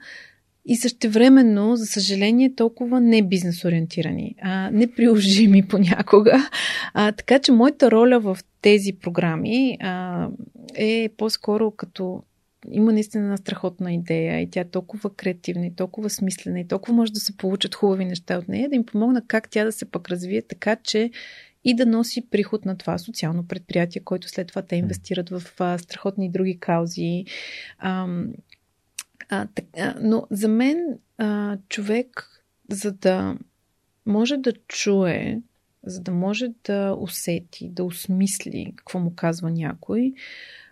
И същевременно, за съжаление, толкова не бизнес ориентирани, а неприложими понякога. А, така че моята роля в тези програми а, е по-скоро като има наистина една страхотна идея и тя е толкова креативна и толкова смислена и толкова може да се получат хубави неща от нея, да им помогна как тя да се пък развие така, че и да носи приход на това социално предприятие, който след това те инвестират в а, страхотни други каузи. А, а, така, но за мен а, човек, за да може да чуе, за да може да усети, да осмисли какво му казва някой,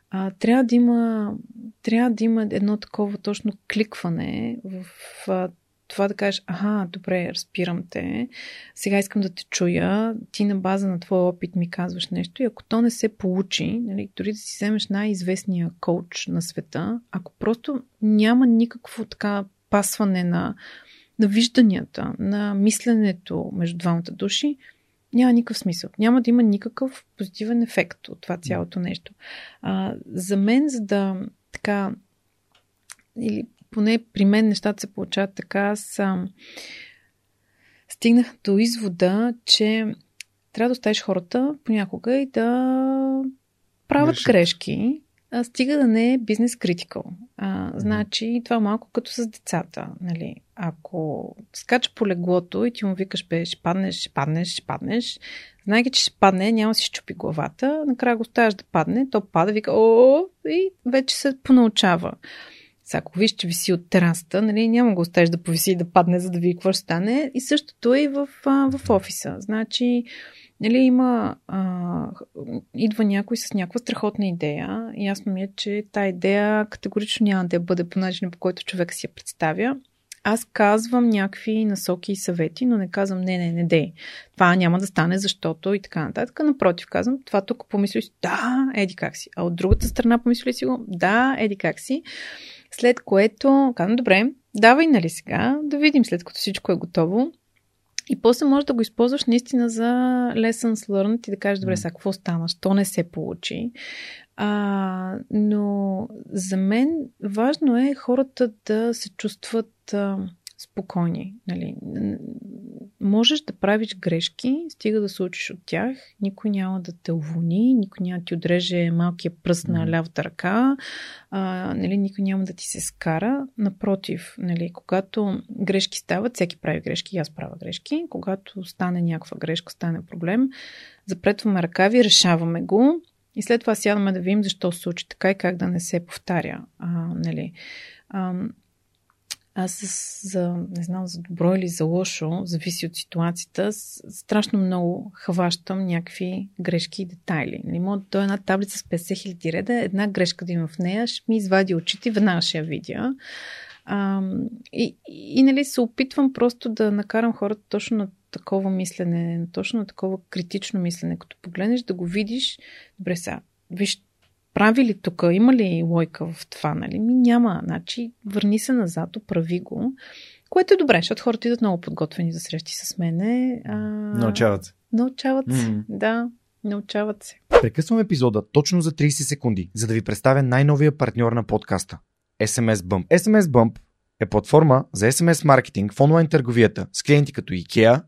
а, трябва, да има, трябва да има едно такова точно кликване в а, това да кажеш, ага, добре, разбирам те, сега искам да те чуя, ти на база на твоя опит ми казваш нещо и ако то не се получи, нали, дори да си вземеш най-известния коуч на света, ако просто няма никакво така пасване на, на вижданията, на мисленето между двамата души, няма никакъв смисъл. Няма да има никакъв позитивен ефект от това цялото нещо. А, за мен, за да така или поне при мен нещата се получават така, аз стигнах до извода, че трябва да оставиш хората понякога и да правят Грешат. грешки, а стига да не е бизнес критикал. А, значи, това е малко като с децата. Нали? Ако скача по леглото и ти му викаш, бе, ще паднеш, ще паднеш, ще паднеш, знайки, че ще падне, няма си щупи главата, накрая го оставяш да падне, то пада, вика, о, и вече се понаучава. Сега, ако виж, че виси от терасата, нали, няма го оставиш да повиси и да падне, за да види какво ще стане. И същото е и в, в офиса. Значи, нали, има, а, идва някой с някаква страхотна идея. Ясно ми е, че тази идея категорично няма да бъде по начина, по който човек си я представя. Аз казвам някакви насоки и съвети, но не казвам не, не, не дей. Това няма да стане, защото и така нататък. Напротив, казвам, това тук помисли си, да, еди как си. А от другата страна помисли си го, да, еди как си. След което казвам, добре, давай нали сега, да видим след като всичко е готово. И после можеш да го използваш наистина за lessons learned и да кажеш, добре, сега какво стана, що не се получи. А, но за мен важно е хората да се чувстват а, спокойни. Нали? Можеш да правиш грешки, стига да се учиш от тях. Никой няма да те уволни, никой няма да ти отреже малкия пръст на лявата ръка, а, нали? никой няма да ти се скара. Напротив, нали? когато грешки стават, всеки прави грешки, аз правя грешки. Когато стане някаква грешка, стане проблем, запретваме ръкави, решаваме го и след това сядаме да видим защо се случи така и как да не се повтаря. А, нали? а, аз за, не знам, за добро или за лошо, зависи от ситуацията, страшно много хващам някакви грешки и детайли. Нали, мога до една таблица с 50 хиляди реда, една грешка да има в нея, ще ми извади очите веднага ще я видя. А, и, и нали, се опитвам просто да накарам хората точно на такова мислене, точно на такова критично мислене. Като погледнеш да го видиш, добре сега, виж прави ли тук, има ли лойка в това, нали? Ми няма. Значи, върни се назад, прави го. Което е добре, защото хората идват много подготвени за срещи с мене. А... Научават се. Научават се, mm-hmm. да. Научават се. Прекъсвам епизода точно за 30 секунди, за да ви представя най-новия партньор на подкаста. SMS Bump. SMS Bump е платформа за SMS маркетинг в онлайн търговията с клиенти като IKEA,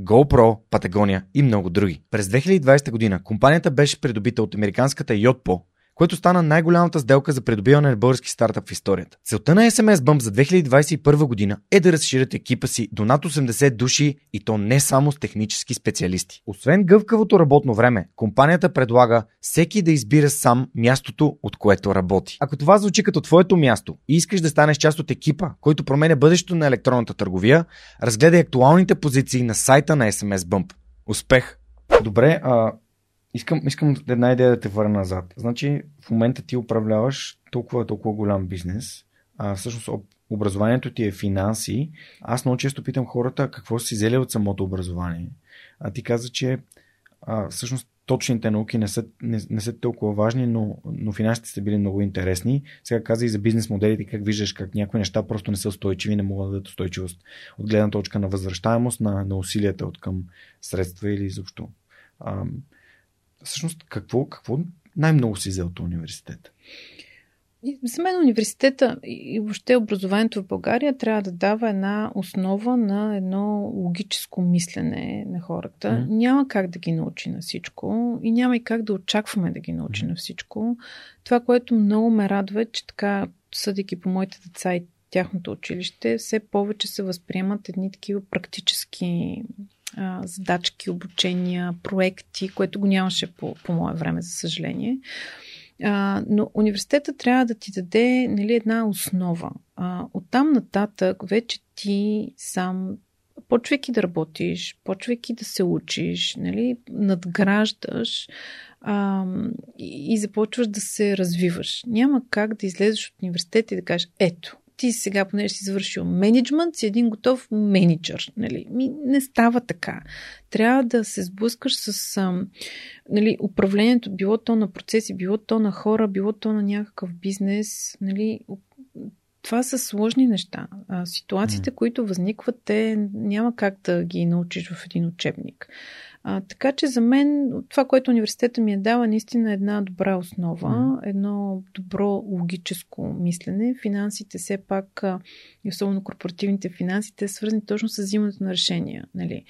GoPro, Patagonia и много други. През 2020 година компанията беше придобита от американската Yotpo, което стана най-голямата сделка за придобиване на български стартъп в историята. Целта на SMS Bump за 2021 година е да разширят екипа си до над 80 души и то не само с технически специалисти. Освен гъвкавото работно време, компанията предлага всеки да избира сам мястото, от което работи. Ако това звучи като твоето място и искаш да станеш част от екипа, който променя бъдещето на електронната търговия, разгледай актуалните позиции на сайта на SMS Bump. Успех! Добре, а Искам, искам една идея да те върна назад. Значи, в момента ти управляваш толкова, толкова голям бизнес. А, всъщност, образованието ти е финанси. Аз много често питам хората какво си взели от самото образование. А ти каза, че а, всъщност точните науки не са, не, не са толкова важни, но, но финансите са били много интересни. Сега каза и за бизнес моделите, как виждаш как някои неща просто не са устойчиви, не могат да дадат устойчивост от гледна точка на възвръщаемост, на, на усилията от към средства или изобщо всъщност какво, какво най-много си взел от университета? За мен университета и въобще образованието в България трябва да дава една основа на едно логическо мислене на хората. Mm. Няма как да ги научи на всичко и няма и как да очакваме да ги научи mm. на всичко. Това, което много ме радва е, че така, съдейки по моите деца и тяхното училище, все повече се възприемат едни такива практически задачки, обучения, проекти, което го нямаше по, по мое време, за съжаление. А, но университета трябва да ти даде нали, една основа. А, оттам нататък вече ти сам, почвайки да работиш, почвайки да се учиш, нали, надграждаш а, и, и започваш да се развиваш. Няма как да излезеш от университета и да кажеш, ето, ти сега, понеже си завършил менеджмент, си един готов менеджер. Нали? Ми, не става така. Трябва да се сблъскаш с нали, управлението, било то на процеси, било то на хора, било то на някакъв бизнес. Нали? Това са сложни неща. А, ситуациите, mm. които възникват, те няма как да ги научиш в един учебник. А, така че за мен това, което университета ми е дава, наистина е една добра основа, mm. едно добро логическо мислене. Финансите все пак, и особено корпоративните финанси, те са свързани точно с взимането на решения. Нали?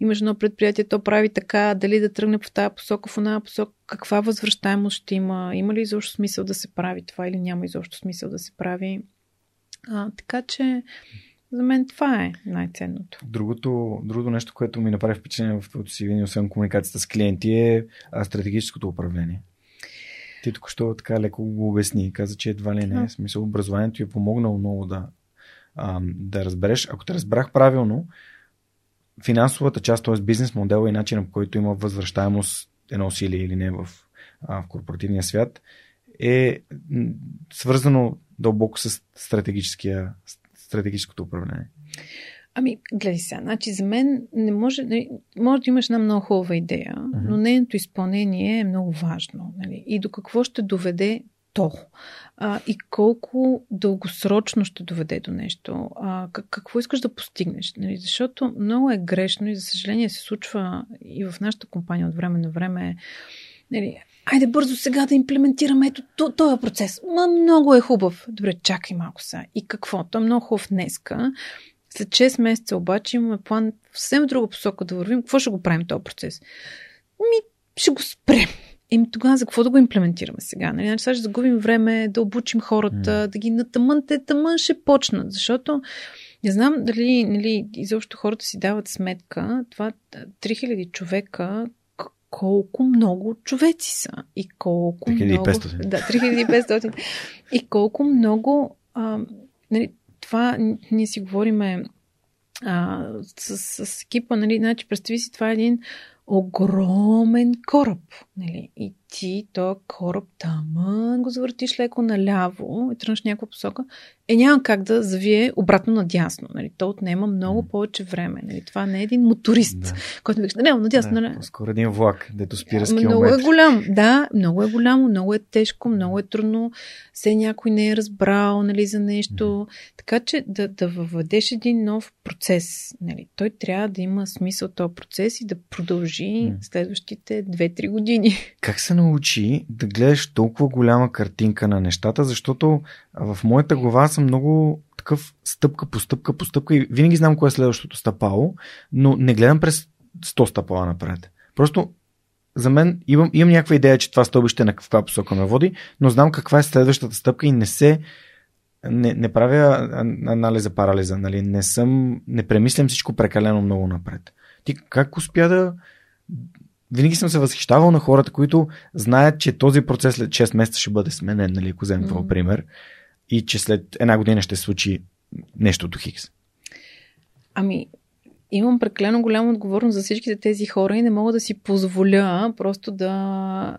Имаш едно предприятие, то прави така, дали да тръгне в тази посока, в една посока, каква възвръщаемост ще има, има ли изобщо смисъл да се прави това или няма изобщо смисъл да се прави. А, така че за мен това е най-ценното. Другото, другото нещо, което ми направи впечатление в твоето си вини, освен комуникацията с клиенти, е стратегическото управление. Ти тук що така леко го обясни. Каза, че едва ли не. е. Смисъл, образованието е помогнало много да, а, да разбереш. Ако те разбрах правилно, финансовата част, т.е. бизнес модела и начинът по който има възвръщаемост едно усилие или не в, а, в корпоративния свят, е свързано дълбоко с стратегическия, стратегическото управление? Ами, гледай сега, значи за мен не може, нали, може да имаш една много хубава идея, uh-huh. но нейното изпълнение е много важно. Нали? И до какво ще доведе то? А, и колко дългосрочно ще доведе до нещо? А, как, какво искаш да постигнеш? Нали? Защото много е грешно и за съжаление се случва и в нашата компания от време на време. Нали, айде бързо сега да имплементираме ето този процес. Ма много е хубав. Добре, чакай малко сега. И какво? То е много хубав днеска. След 6 месеца обаче имаме план в съвсем друга посока да вървим. Какво ще го правим този процес? Ми, ще го спрем. Еми тогава за какво да го имплементираме сега? Нали? Значи сега ще загубим време да обучим хората, mm. да ги натъмън, те тъмън ще почнат. Защото не знам дали нали, изобщо хората си дават сметка, това 3000 човека, колко много човеци са и колко 3500. много... Да, 3500. и колко много... А, нали, това ние си говориме а, с, с екипа, нали, значи представи си, това е един огромен кораб. Нали? И ти, то кораб там го завъртиш леко наляво и тръгнеш някаква посока, е няма как да завие обратно надясно. Нали? То отнема много повече време. Нали? Това не е един моторист, да. който ми каже, не, надясно. Да, нали? Скоро един влак, дето спира с Много е голям, да, много е голямо, много е тежко, много е трудно. Все някой не е разбрал нали, за нещо. Mm. Така че да, да въведеш един нов процес. Нали? Той трябва да има смисъл този процес и да продължи mm. следващите 2-3 години. Как се научи да гледаш толкова голяма картинка на нещата, защото в моята глава съм много някакъв стъпка по стъпка по стъпка и винаги знам кое е следващото стъпало, но не гледам през 100 стъпала напред. Просто за мен имам, имам някаква идея, че това стълбище на каква посока ме води, но знам каква е следващата стъпка и не се не, не правя анализа парализа, нали? не съм, не премислям всичко прекалено много напред. Ти как успя да винаги съм се възхищавал на хората, които знаят, че този процес след 6 месеца ще бъде сменен, нали, ако вземем mm-hmm. пример, и че след една година ще се случи нещо до Хикс. Ами, имам преклено голяма отговорност за всичките тези хора и не мога да си позволя просто да,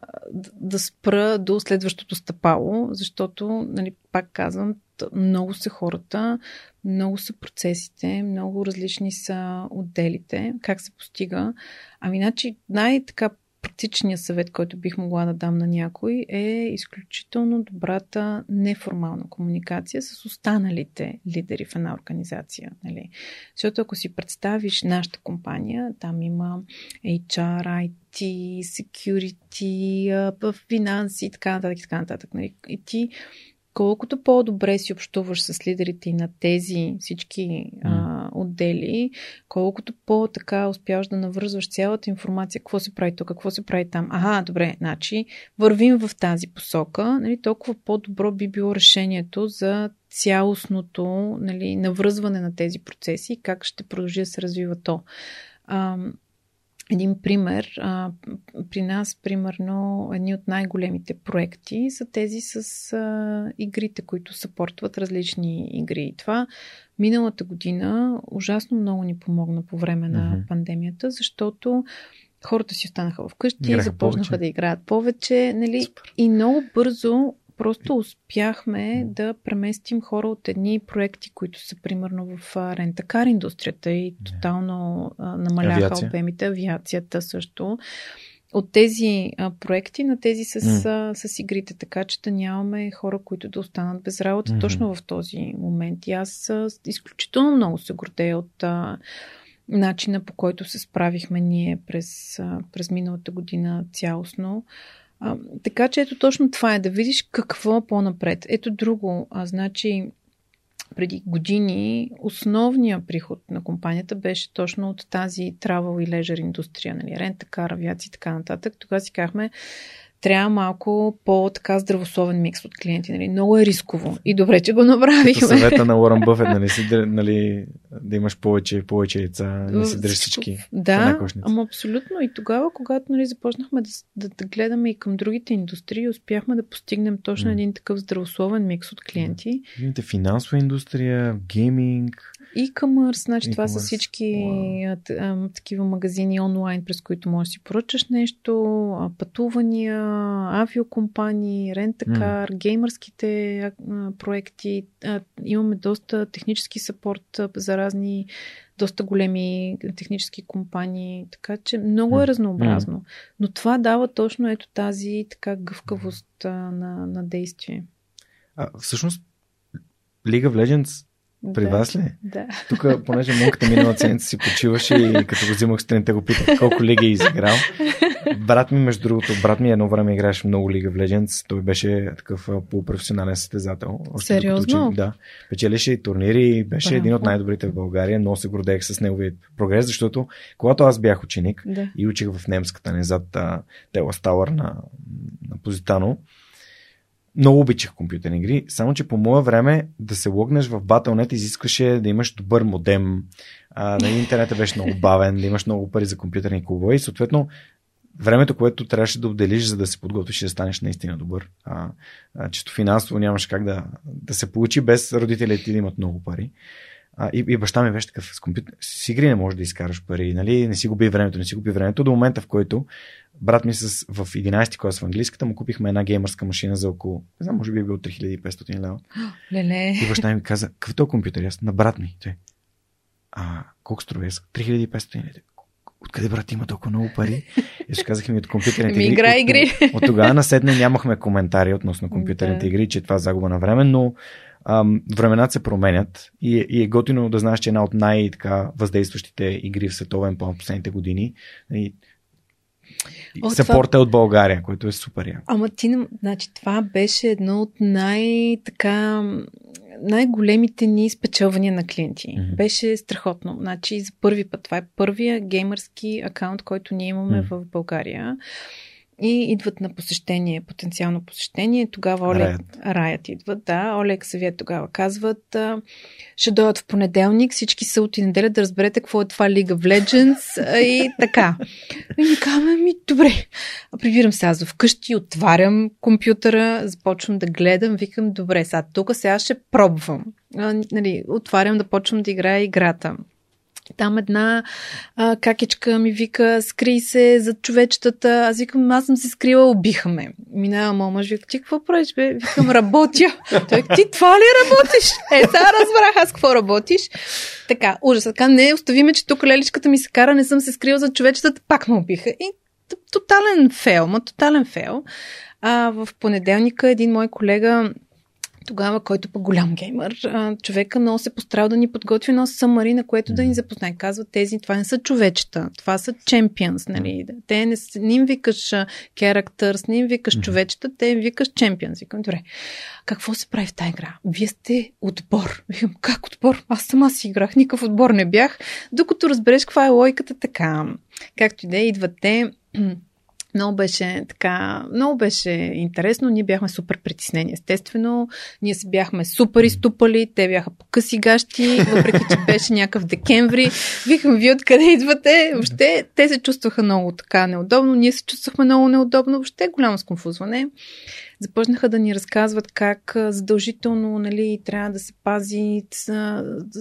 да спра до следващото стъпало, защото, нали, пак казвам, много са хората, много са процесите, много различни са отделите, как се постига. Ами, значи, най-така практичният съвет, който бих могла да дам на някой е изключително добрата неформална комуникация с останалите лидери в една организация. Нали? Защото ако си представиш нашата компания, там има HR, IT, security, финанси и така нататък. И, така нататък нали? и ти колкото по-добре си общуваш с лидерите и на тези всички mm. а, отдели, колкото по-така успяваш да навързваш цялата информация, какво се прави тук, какво се прави там. Ага, добре, значи вървим в тази посока, нали, толкова по-добро би било решението за цялостното нали, навръзване на тези процеси и как ще продължи да се развива то. А, един пример. А, при нас, примерно, едни от най-големите проекти са тези с а, игрите, които съпортват различни игри. И това миналата година ужасно много ни помогна по време на mm-hmm. пандемията, защото хората си останаха вкъщи, Играха започнаха повече. да играят повече, нали? И много бързо Просто успяхме да преместим хора от едни проекти, които са примерно в рентакар индустрията и тотално а, намаляха Авиация. обемите, авиацията също. От тези а, проекти на тези с, mm. а, с игрите, така че да нямаме хора, които да останат без работа mm-hmm. точно в този момент. И аз а, изключително много се гордея от а, начина по който се справихме ние през, през миналата година цялостно. А, така че ето точно това е да видиш какво по-напред. Ето друго. А, значи, преди години основният приход на компанията беше точно от тази travel и leisure индустрия, нали, рента, кар, авиация и така нататък. Тогава си казахме, трябва малко по-така здравословен микс от клиенти. Нали? Много е рисково. И добре, че го направихме. Съвета на Уорън Бъфет, нали, си, нали, да имаш повече, повече яйца, не си дръж всички. Да, ама абсолютно. И тогава, когато нали, започнахме да, да, да гледаме и към другите индустрии, успяхме да постигнем точно mm. един такъв здравословен микс от клиенти. Имате финансова индустрия, гейминг. E-commerce, значи e-commerce. това са всички wow. такива магазини онлайн, през които можеш да си поръчаш нещо, пътувания, авиокомпании, рентакар, mm. геймърските проекти. Имаме доста технически сапорт за разни доста големи технически компании, така че много е разнообразно. Но това дава точно ето тази така гъвкавост на, на действие. А, всъщност, League of Legends при да, вас ли? Да. Тук, понеже монката минала седмица си почиваше и като го взимах сутринта го питах колко лиги е изиграл. Брат ми, между другото, брат ми едно време играеше много Лига в Legends. Той беше такъв полупрофесионален състезател. Сериозно? Учим, да. Печелеше и турнири, беше Браво. един от най-добрите в България. но се гордеех с неговия прогрес, защото когато аз бях ученик да. и учих в немската, не зад Тела Стауър на, на Позитано, много обичах компютърни игри, само че по мое време да се логнеш в Battle.net изискваше да имаш добър модем, а, на интернета беше много бавен, да имаш много пари за компютърни клубове и съответно времето, което трябваше да отделиш, за да се подготвиш и да станеш наистина добър. А, а, чисто финансово нямаш как да, да се получи без родителите ти да имат много пари. А, и, и баща ми беше такъв с компютър. С игри не можеш да изкараш пари, нали? Не си губи времето, не си губи времето. До момента, в който брат ми с, в 11-ти клас в английската му купихме една геймърска машина за около, не знам, може би е било 3500 лева. Леле. И баща ми каза, какъв то компютър? Аз на брат ми. Той, а, колко струва? 3500 лева. Откъде брат има толкова много пари? И ще казах ми от компютърните ми игри. Игра игри. От, от, тогава наседне нямахме коментари относно компютърните да. игри, че това е загуба на време, но ам, времената се променят и, и е готино да знаеш, че една от най-въздействащите игри в световен план в последните години и О, Съпорта това... е от България, който е супер яко. Ама ти, значи, това беше едно от най-така най-големите ни спечелвания на клиенти. Mm-hmm. Беше страхотно. Значи за първи път, това е първия геймърски акаунт, който ние имаме mm-hmm. в България и идват на посещение, потенциално посещение. Тогава Олег, Раят, Раят идват, да. Олег Съвет тогава казват, ще дойдат в понеделник, всички са от и неделя да разберете какво е това League of Legends и така. И ми казваме, ми добре. Прибирам се аз вкъщи, отварям компютъра, започвам да гледам, викам, добре, сега тук сега ще пробвам. А, нали, отварям да почвам да играя играта. Там една а, какичка ми вика, скри се за човечетата. Аз викам, аз съм се скрила, убиха ме. Минава моят мъж, вика, ти какво правиш, бе? Викам, работя. Той, ти това ли работиш? Е, сега разбрах аз какво работиш. Така, ужас. Така, не, остави ме, че тук леличката ми се кара, не съм се скрила за човечетата, пак ме убиха. И тотален фейл, ма тотален фейл. А, в понеделника един мой колега тогава, който пък голям геймър, човека много се постарал да ни подготви едно самари, на което да ни запознае. Казва, тези, това не са човечета, това са чемпионс, нали? Те не, не им викаш characters, не им викаш човечета, те им викаш чемпионс. Викам, добре, какво се прави в тази игра? Вие сте отбор. Викам, как отбор? Аз сама си играх, никакъв отбор не бях. Докато разбереш каква е лойката, така. Както и да е, идват те, много беше така, много беше интересно. Ние бяхме супер притеснени, естествено. Ние се бяхме супер изтупали, те бяха по къси гащи, въпреки че беше някакъв декември. Викам, вие откъде идвате? Въобще, те се чувстваха много така неудобно, ние се чувствахме много неудобно, въобще голямо сконфузване започнаха да ни разказват как задължително нали, трябва да се пази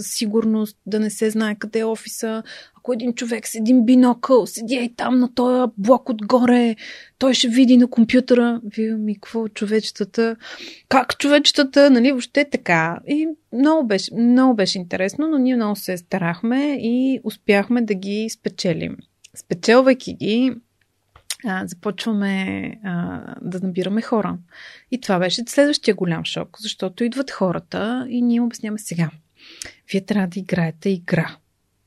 сигурност, да не се знае къде е офиса. Ако един човек с един бинокъл седи и там на този блок отгоре, той ще види на компютъра. Вие ми, какво човечетата? Как човечетата? Нали, въобще така. И много беше, много беше интересно, но ние много се старахме и успяхме да ги спечелим. Спечелвайки ги, а, започваме а, да набираме хора. И това беше следващия голям шок, защото идват хората и ние обясняваме сега. Вие трябва да играете игра.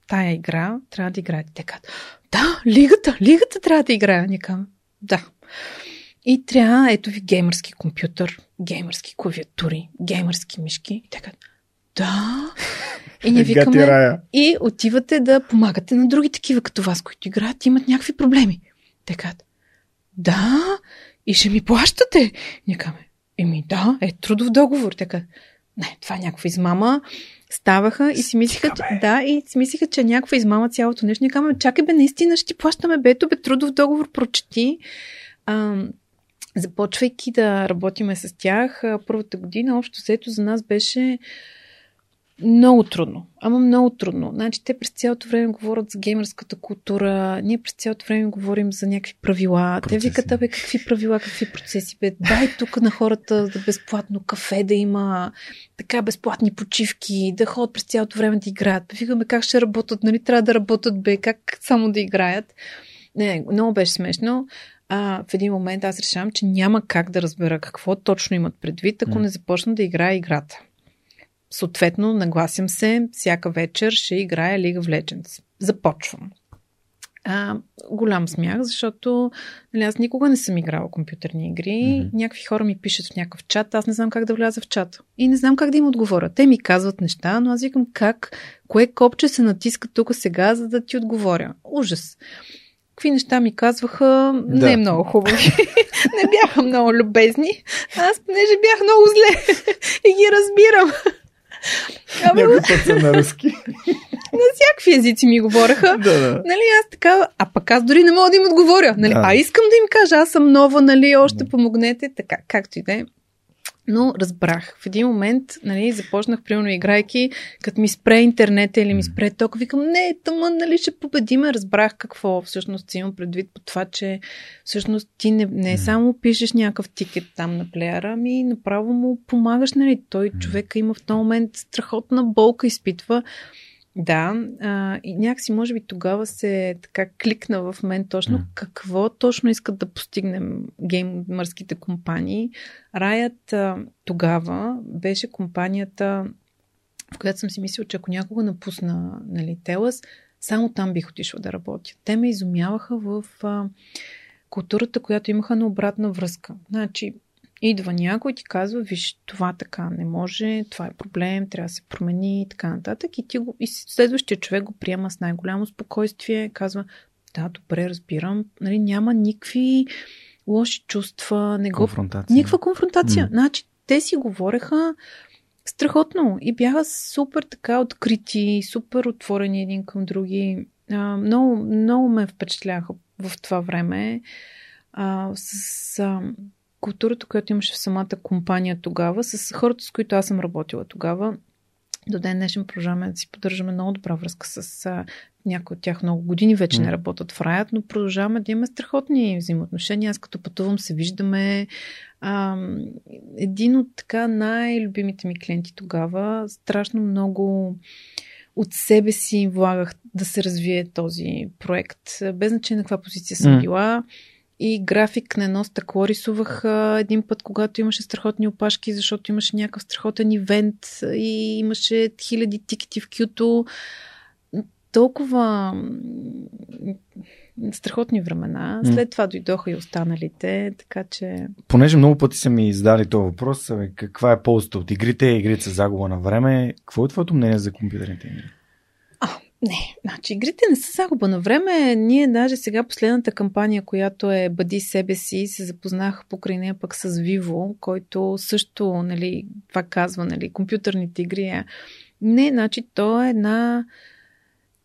Тая игра трябва да играете. Те казват, да, лигата, лигата трябва да играя. Ние да. И трябва, ето ви геймърски компютър, геймърски клавиатури, геймърски мишки. И те казват, да. И не викаме. И отивате да помагате на други такива като вас, които играят, имат някакви проблеми. Те казват, да, и ще ми плащате. Никаме, еми да, е трудов договор. Така, не, това е някаква измама. Ставаха и си мислиха, че, да, и си мислиха, че някаква измама цялото нещо. Никаме, чакай бе, наистина ще ти плащаме, бе, ето бе, трудов договор, прочети. А, започвайки да работиме с тях, първата година, общо взето за нас беше много трудно. Ама много трудно. Значи те през цялото време говорят за геймерската култура, ние през цялото време говорим за някакви правила. Процеси. Те викат, бе, какви правила, какви процеси, бе, дай тук на хората да безплатно кафе да има, така безплатни почивки, да ходят през цялото време да играят. Викаме как ще работят, нали трябва да работят, бе, как само да играят. Не, много беше смешно. А, в един момент аз решавам, че няма как да разбера какво точно имат предвид, ако не започна да играя играта. Съответно, нагласям се, всяка вечер ще играя League of Legends. Започвам. А, голям смях, защото нали, аз никога не съм играла компютърни игри. Mm-hmm. Някакви хора ми пишат в някакъв чат, аз не знам как да вляза в чата. И не знам как да им отговоря. Те ми казват неща, но аз викам как, кое копче се натиска тук сега, за да ти отговоря. Ужас. Какви неща ми казваха, да. не е много хубави. не бяха много любезни. Аз, понеже бях много зле и ги разбирам. Някой път са на руски. на всякакви езици ми говореха. да, да. Нали, аз така, а пък аз дори не мога да им отговоря. Нали, да. А искам да им кажа, аз съм нова, нали, още помогнете, така, както и да е. Но разбрах. В един момент, нали, започнах, примерно, играйки, като ми спре интернета или ми спре ток, викам, не, тъма, нали, ще победиме. Разбрах какво всъщност имам предвид по това, че всъщност ти не, не само пишеш някакъв тикет там на плеера, ами направо му помагаш, нали. Той човека има в този момент страхотна болка, изпитва. Да, а, и някакси може би тогава се така кликна в мен точно mm. какво точно искат да постигнем геймърските компании. Раят а, тогава беше компанията, в която съм си мислила, че ако някога напусна нали, Телас, само там бих отишла да работя. Те ме изумяваха в а, културата, която имаха на обратна връзка. Значи, Идва някой и ти казва, виж, това така не може, това е проблем, трябва да се промени и така нататък. И, ти го, и следващия човек го приема с най-голямо спокойствие, казва, да, добре, разбирам, нали, няма никакви лоши чувства, не го... Конфронтация. Никаква конфронтация. Mm. Значи, те си говореха страхотно и бяха супер така открити, супер отворени един към други. А, много, много ме впечатляха в това време а, с а, културата, която имаше в самата компания тогава, с хората, с които аз съм работила тогава. До ден днешен продължаваме да си поддържаме много добра връзка с а, някои от тях много години вече mm. не работят в раят, но продължаваме да имаме страхотни взаимоотношения. Аз като пътувам се виждаме. А, един от така най-любимите ми клиенти тогава, страшно много от себе си влагах да се развие този проект, без значение на каква позиция съм mm. била. И график на едно стъкло рисувах а, един път, когато имаше страхотни опашки, защото имаше някакъв страхотен ивент и имаше хиляди тикети в кюто. Толкова страхотни времена. След това дойдоха и останалите, така че... Понеже много пъти са ми задали този въпрос, каква е ползата от игрите, игрите са загуба на време, какво е твоето мнение за компютърните игри? Не, значи игрите не са загуба на време. Ние даже сега последната кампания, която е Бъди себе си, се запознах покрай нея пък с Vivo, който също, нали, това казва, нали, компютърните игри. Е. Не, значи то е една...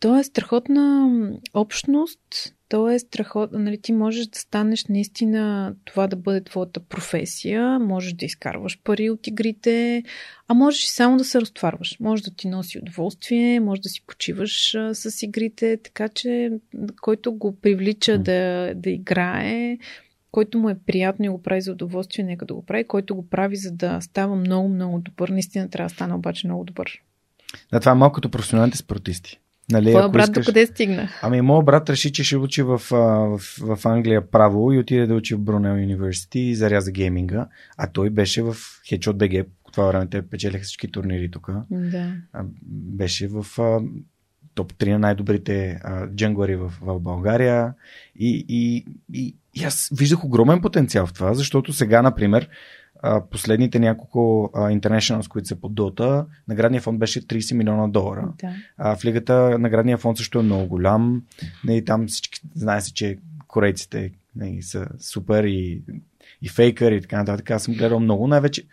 То е страхотна общност, то е страхотно. Нали, ти можеш да станеш наистина това да бъде твоята професия, можеш да изкарваш пари от игрите, а можеш и само да се разтварваш. Може да ти носи удоволствие, може да си почиваш а, с игрите, така че който го привлича да, да играе, който му е приятно и го прави за удоволствие, нека да го прави, който го прави за да става много, много добър. Наистина трябва да стане обаче много добър. Да, това е малко като професионалните спортисти. Нали, Твоя брат искаш... до къде стигна? Ами, моят брат реши, че ще учи в, в, в Англия право и отиде да учи в Брунел Университи и заряза гейминга. А той беше в Headshot BG. По това време те печелиха всички турнири тук. Да. Беше в топ 3 на най-добрите а, в, в България. И, и, и, и аз виждах огромен потенциал в това, защото сега, например, а, последните няколко интернешнъл, които са под Дота, наградният фонд беше 30 милиона долара. Да. А, в лигата наградният фонд също е много голям. Не, там всички, знае се, че корейците не, са супер и, и фейкър и така нататък. Аз съм гледал много, най-вече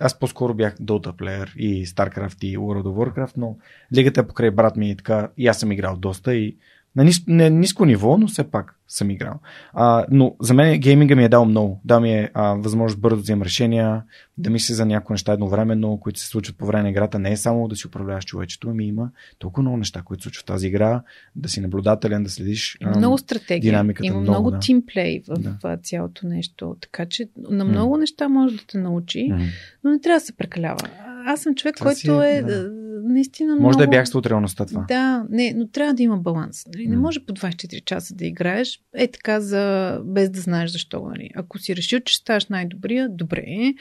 аз по-скоро бях Dota плеер и StarCraft и World of Warcraft, но лигата е покрай брат ми и така, и аз съм играл доста и на ниско, не, ниско ниво, но все пак съм играл. А, но за мен гейминга ми е дал много. Да ми е а, възможност бързо да вземам решения, да мисля за някои неща едновременно, които се случват по време на играта. Не е само да си управляваш човечето, ами има толкова много неща, които се случват в тази игра, да си наблюдателен, да следиш. Има много стратегия. Динамиката има много, много да. тимплей в да. цялото нещо. Така че на много mm. неща може да те научи, mm. но не трябва да се прекалява. Аз съм човек, това който е да. Наистина много... Може да е бягство от реалността това. Да, не, но трябва да има баланс. Нали? Не може по 24 часа да играеш. Е така, за... без да знаеш защо. Нали? Ако си решил, че ставаш най-добрия, добре.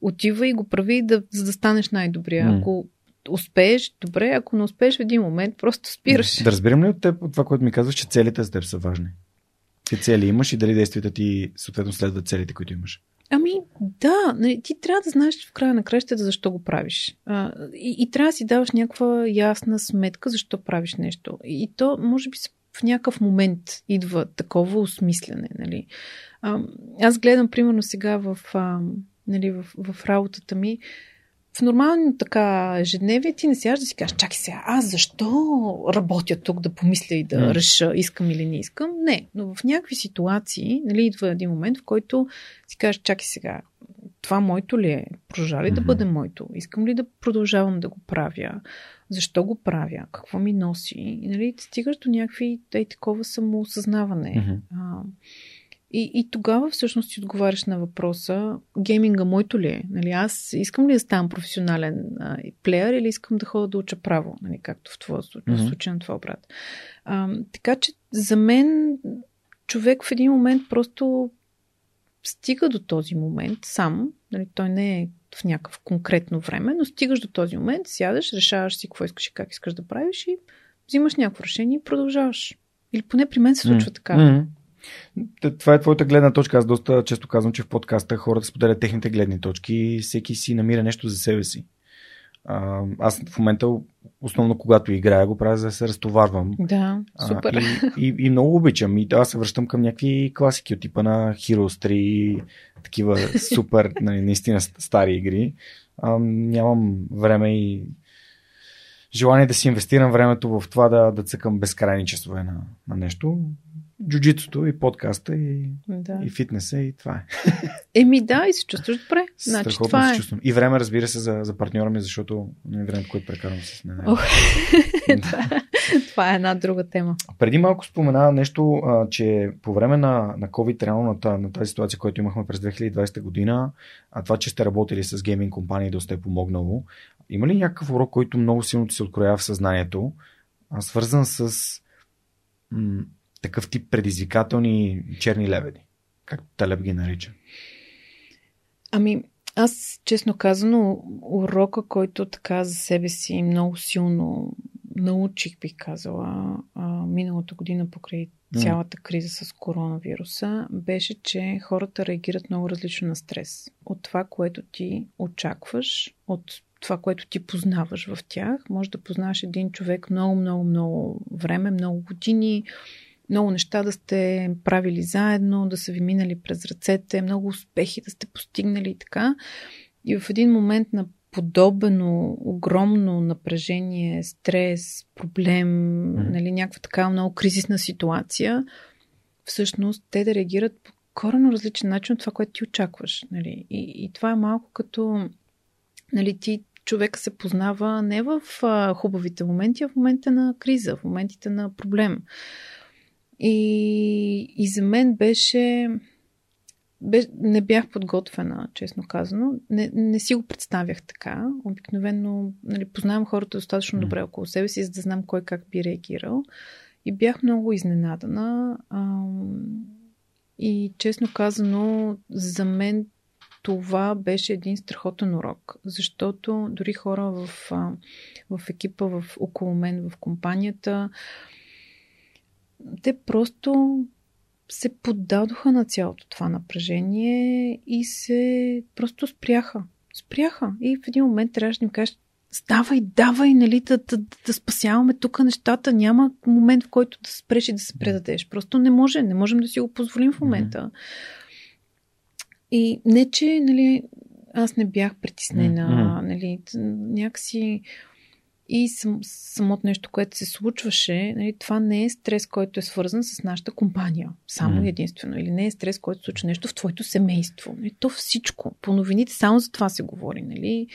Отива и го прави, да, за да станеш най-добрия. Mm. Ако успееш, добре. Ако не успееш в един момент, просто спираш. Да разбирам ли от теб от това, което ми казваш, че целите за теб са важни? Ти цели имаш и дали действията ти съответно следват целите, които имаш? Ами да, ти трябва да знаеш в края на кращата защо го правиш. А, и, и трябва да си даваш някаква ясна сметка защо правиш нещо. И то, може би, в някакъв момент идва такова осмислене. Нали? А, аз гледам, примерно, сега в, а, нали, в, в работата ми, в нормално така ежедневие ти не сядаш да си кажеш, чакай сега, аз защо работя тук да помисля и да mm. реша искам или не искам? Не, но в някакви ситуации, нали, идва един момент, в който си кажеш, чакай сега, това моето ли е? Продължава ли mm-hmm. да бъде моето? Искам ли да продължавам да го правя? Защо го правя? Какво ми носи? И, нали, стигаш до някакви тъй такова самоосъзнаване. Mm-hmm. А, и, и тогава всъщност си отговаряш на въпроса, гейминга моето ли е? Нали, аз искам ли да ставам професионален а, плеер или искам да ходя да уча право, нали, както в твоя mm-hmm. случай на твоя брат. А, така че за мен човек в един момент просто стига до този момент сам, нали, той не е в някакъв конкретно време, но стигаш до този момент, сядаш, решаваш си какво искаш и как искаш да правиш и взимаш някакво решение и продължаваш. Или поне при мен се случва mm. така. Това е твоята гледна точка. Аз доста често казвам, че в подкаста хората споделят техните гледни точки и всеки си намира нещо за себе си. А, аз в момента, основно когато играя, го правя за да се разтоварвам. Да, супер. А, и, и, и много обичам. И аз се връщам към някакви класики от типа на Heroes 3, такива супер, нали, наистина стари игри. А, нямам време и желание да си инвестирам времето в това да, да цъкам безкрайни часове на, на нещо джуджитото и подкаста и, да. и фитнеса и това е. Еми да, и се чувстваш добре. Значи, това се е. чувствам. И време, разбира се, за, за партньора ми, защото не е времето, което прекарвам с нея. това е една друга тема. Преди малко спомена нещо, а, че по време на, на COVID, реално на, на тази ситуация, която имахме през 2020 година, а това, че сте работили с гейминг компании, да е помогнало, има ли някакъв урок, който много силно ти се откроява в съзнанието, а, свързан с м- такъв тип предизвикателни черни лебеди, както Талеб ги нарича? Ами, аз, честно казано, урока, който така за себе си много силно научих, бих казала, миналата година покрай цялата криза с коронавируса, беше, че хората реагират много различно на стрес. От това, което ти очакваш, от това, което ти познаваш в тях. Може да познаваш един човек много, много, много време, много години, много неща да сте правили заедно, да са ви минали през ръцете, много успехи да сте постигнали и така. И в един момент на подобно огромно напрежение, стрес, проблем, mm. нали, някаква така много кризисна ситуация, всъщност те да реагират по коренно различен начин от това, което ти очакваш. Нали. И, и това е малко като нали, ти човека се познава не в а, хубавите моменти, а в момента на криза, в моментите на проблем. И, и за мен беше, беше. Не бях подготвена, честно казано. Не, не си го представях така. Обикновено нали, познавам хората достатъчно добре около себе си, за да знам кой как би реагирал. И бях много изненадана. Ам, и честно казано, за мен това беше един страхотен урок, защото дори хора в, в екипа, в, около мен, в компанията, те просто се поддадоха на цялото това напрежение и се просто спряха. Спряха. И в един момент трябваше да им кажеш, ставай, давай, нали, да, да, да спасяваме тук нещата. Няма момент, в който да спреш и да се предадеш. Просто не може. Не можем да си го позволим в момента. И не, че, нали, аз не бях притеснена, нали, някакси и сам, самото нещо, което се случваше, нали, това не е стрес, който е свързан с нашата компания. Само mm. единствено. Или не е стрес, който се случва нещо в твоето семейство. Нали, то всичко. По новините само за това се говори. Нали.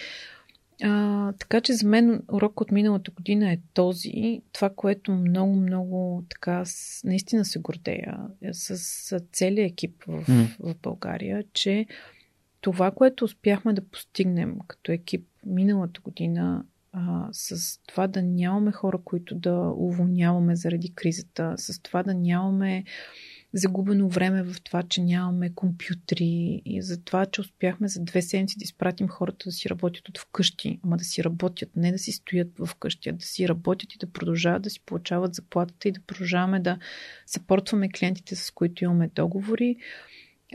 А, така че за мен урок от миналата година е този. Това, което много, много така наистина се гордея е с, с целият екип в, mm. в България, че това, което успяхме да постигнем като екип миналата година а, с това да нямаме хора, които да уволняваме заради кризата, с това да нямаме загубено време в това, че нямаме компютри и за това, че успяхме за две седмици да изпратим хората да си работят от вкъщи, ама да си работят, не да си стоят в къщи, а да си работят и да продължават да си получават заплатата и да продължаваме да съпортваме клиентите, с които имаме договори.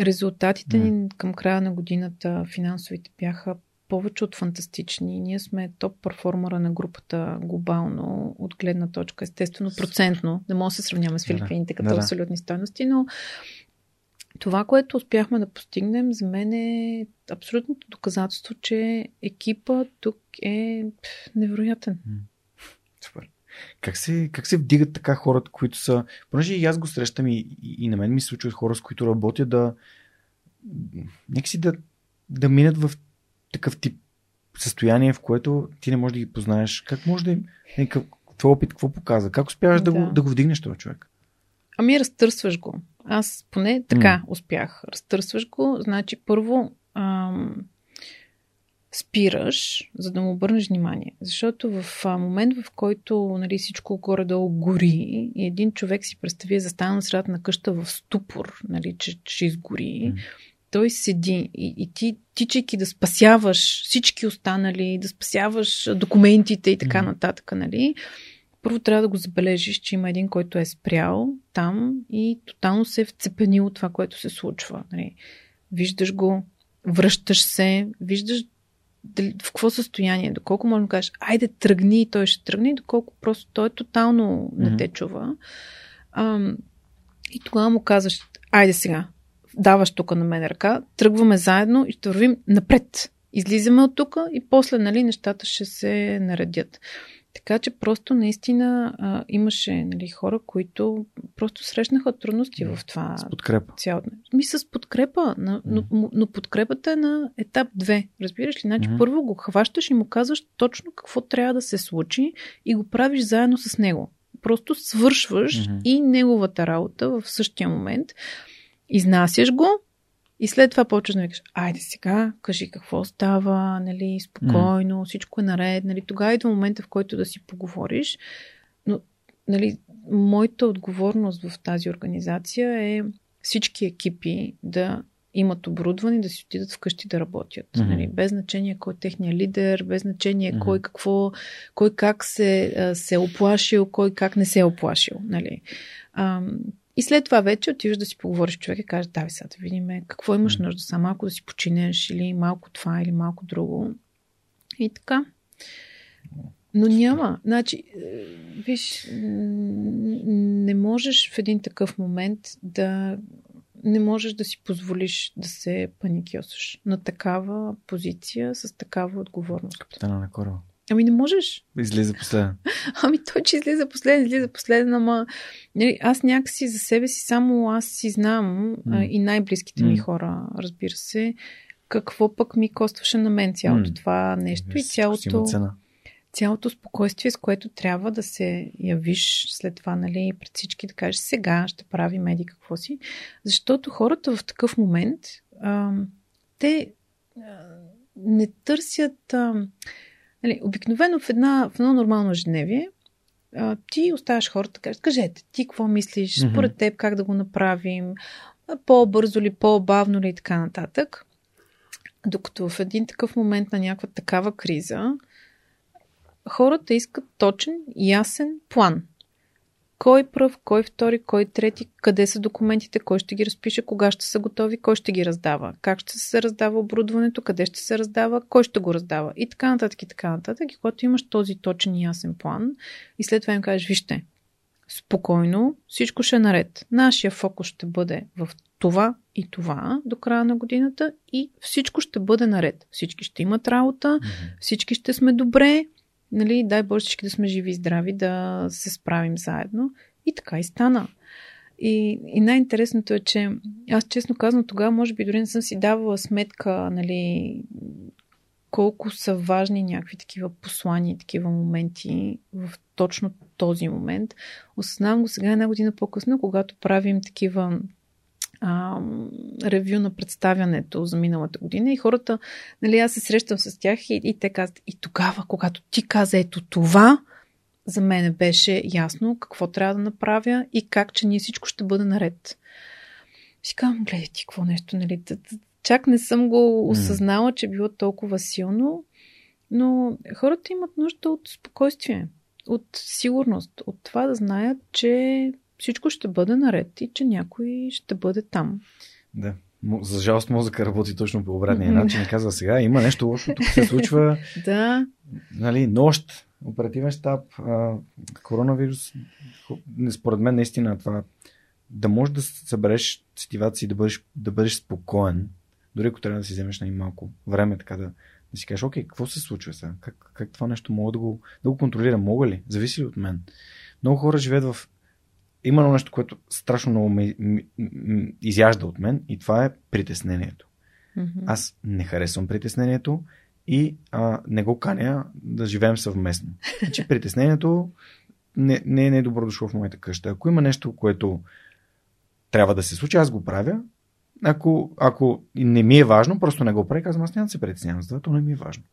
Резултатите ни към края на годината финансовите бяха повече от фантастични. Ние сме топ перформера на групата глобално, от гледна точка, естествено, процентно. Не може да се сравняваме с Филипините като да, абсолютни стойности, но това, което успяхме да постигнем, за мен е абсолютното доказателство, че екипа тук е невероятен. Супер. Как се, как се вдигат така хората, които са... Понеже и аз го срещам и, и, на мен ми се случват хора, с които работя да... Някакси да, да минат в такъв тип състояние, в което ти не можеш да ги познаеш. Как може да им... Е, твой опит какво показва? Как успяваш да, да, го, да го вдигнеш този човек? Ами разтърсваш го. Аз поне така mm. успях. Разтърсваш го, значи първо ам, спираш, за да му обърнеш внимание. Защото в а, момент, в който нали, всичко горе-долу гори и един човек си представи застана на средата на къща в ступор, нали, че ще изгори, mm той седи и, и ти, тичайки да спасяваш всички останали, да спасяваш документите и така нататък, нали? първо трябва да го забележиш, че има един, който е спрял там и тотално се е вцепенил от това, което се случва. Нали? Виждаш го, връщаш се, виждаш дали, в какво състояние, доколко можеш да кажеш, айде тръгни и той ще тръгне, доколко просто той тотално mm-hmm. не те чува. А, и тогава му казваш, айде сега, даваш тук на мен ръка, тръгваме заедно и ще вървим напред. Излизаме от тук и после нали, нещата ще се наредят. Така че просто наистина а, имаше нали, хора, които просто срещнаха трудности в това. С подкрепа. Цяло... Ми с подкрепа, но, mm. но, но подкрепата е на етап 2. Разбираш ли? Значи mm. първо го хващаш и му казваш точно какво трябва да се случи и го правиш заедно с него. Просто свършваш mm-hmm. и неговата работа в същия момент. Изнасяш го, и след това почваш да викаш, айде сега, кажи какво става, нали, спокойно, mm. всичко е наред, нали, тогава идва момента, в който да си поговориш. Но, нали, моята отговорност в тази организация е всички екипи да имат оборудване да си отидат вкъщи да работят. Mm-hmm. Нали, без значение кой е техния лидер, без значение mm-hmm. кой какво, кой как се, се оплашил, кой как не се е оплашил. Нали. И след това вече отиваш да си поговориш с човек и кажеш, давай сега да видим какво имаш нужда, само малко да си починеш или малко това или малко друго. И така. Но няма. Значи, е, виж, не можеш в един такъв момент да не можеш да си позволиш да се паникьосаш на такава позиция с такава отговорност. Капитана на кораба. Ами не можеш. Излиза последен. Ами той, че излиза последен, излиза последен, ама нали, аз някакси за себе си, само аз си знам mm. а, и най-близките mm. ми хора, разбира се, какво пък ми костваше на мен цялото mm. това нещо и цялото, цялото спокойствие, с което трябва да се явиш след това, нали, пред всички да кажеш сега ще прави меди какво си. Защото хората в такъв момент, а, те а, не търсят... А, Нали, обикновено в, една, в едно нормално ежедневие а, ти оставяш хората, кажат, кажете, ти какво мислиш, mm-hmm. според теб как да го направим, по-бързо ли, по-бавно ли и така нататък. Докато в един такъв момент на някаква такава криза, хората искат точен, ясен план кой пръв, кой втори, кой трети, къде са документите, кой ще ги разпише, кога ще са готови, кой ще ги раздава, как ще се раздава оборудването, къде ще се раздава, кой ще го раздава и така нататък и така нататък. И когато имаш този точен и ясен план и след това им кажеш, вижте, спокойно, всичко ще е наред. Нашия фокус ще бъде в това и това до края на годината и всичко ще бъде наред. Всички ще имат работа, всички ще сме добре, нали, дай Боже всички да сме живи и здрави, да се справим заедно. И така и стана. И, и най-интересното е, че аз честно казвам, тогава може би дори не съм си давала сметка, нали, колко са важни някакви такива послания, такива моменти в точно този момент. Осъзнавам го сега една година по-късно, когато правим такива а, ревю на представянето за миналата година и хората, нали, аз се срещам с тях и, и те казват, и тогава, когато ти каза ето това, за мен беше ясно какво трябва да направя и как, че ние всичко ще бъде наред. Си казвам, гледай ти какво нещо, нали, чак не съм го осъзнала, че било толкова силно, но хората имат нужда от спокойствие, от сигурност, от това да знаят, че всичко ще бъде наред и че някой ще бъде там. Да. За жалост мозъка работи точно по обратния начин казва сега, има нещо лошо, тук се случва. да. Нали, нощ, оперативен щаб, коронавирус. Според мен наистина това да можеш да събереш сетивата си, да бъдеш, да бъдеш спокоен, дори ако трябва да си вземеш на малко време, така да, да си кажеш, окей, какво се случва сега? Как, как това нещо мога да го, да го контролирам? Мога ли? Зависи ли от мен? Много хора живеят в има едно нещо, което страшно много ме изяжда от мен и това е притеснението. Mm-hmm. Аз не харесвам притеснението и а, не го каня да живеем съвместно. Значи притеснението не, не е не добро дошло в моята къща. Ако има нещо, което трябва да се случи, аз го правя. Ако, ако не ми е важно, просто не го правя, казвам, аз няма да се притеснявам за това, то не ми е важно.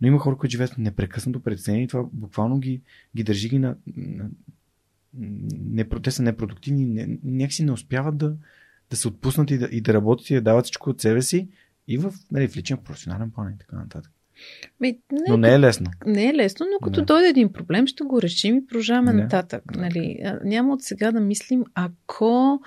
Но има хора, които живеят непрекъснато притеснение и това буквално ги, ги държи ги на, на, не, те са непродуктивни, не, някакси не успяват да, да се отпуснат и да, и да работят и да дават всичко от себе си и в, нали, в личен професионален план и така нататък. Ми, не, но не е лесно. Не е лесно, но като не. дойде един проблем, ще го решим и продължаваме нататък. Нали? Няма от сега да мислим, ако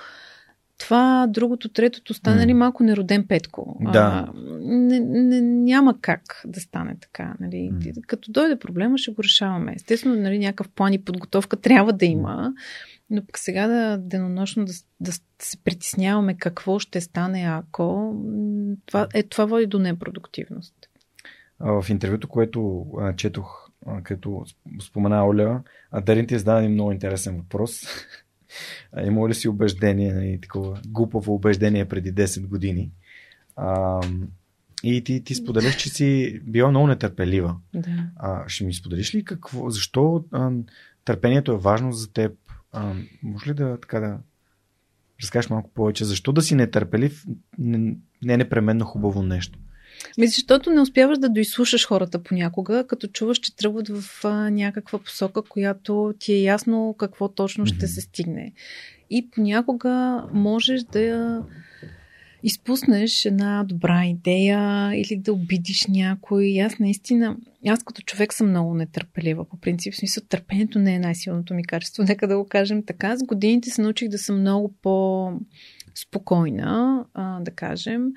това, другото, третото стане нали, малко нероден петко. Да. А, не, не, няма как да стане така. Нали. Mm. Като дойде проблема, ще го решаваме. Естествено, нали, някакъв план и подготовка трябва да има, но пък сега да денонощно да, да се притесняваме какво ще стане, ако това, е, това води до непродуктивност. В интервюто, което а, четох, а, като спомена Оля, Дарин ти е зададе много интересен въпрос. Има ли си убеждение, нали, такова глупаво убеждение преди 10 години? А, и ти, ти споделяш, че си била много нетърпелива. Да. А, ще ми споделиш ли какво, защо а, търпението е важно за теб? А, може ли да така да разкажеш малко повече? Защо да си нетърпелив не, не е непременно хубаво нещо? Ми, защото не успяваш да доизслушаш хората понякога, като чуваш, че тръгват в а, някаква посока, която ти е ясно какво точно ще се стигне. И понякога можеш да изпуснеш една добра идея или да обидиш някой. Аз наистина, аз като човек съм много нетърпелива. По принцип, в смисъл, търпението не е най-силното ми качество. Нека да го кажем така. С годините се научих да съм много по-спокойна, а, да кажем.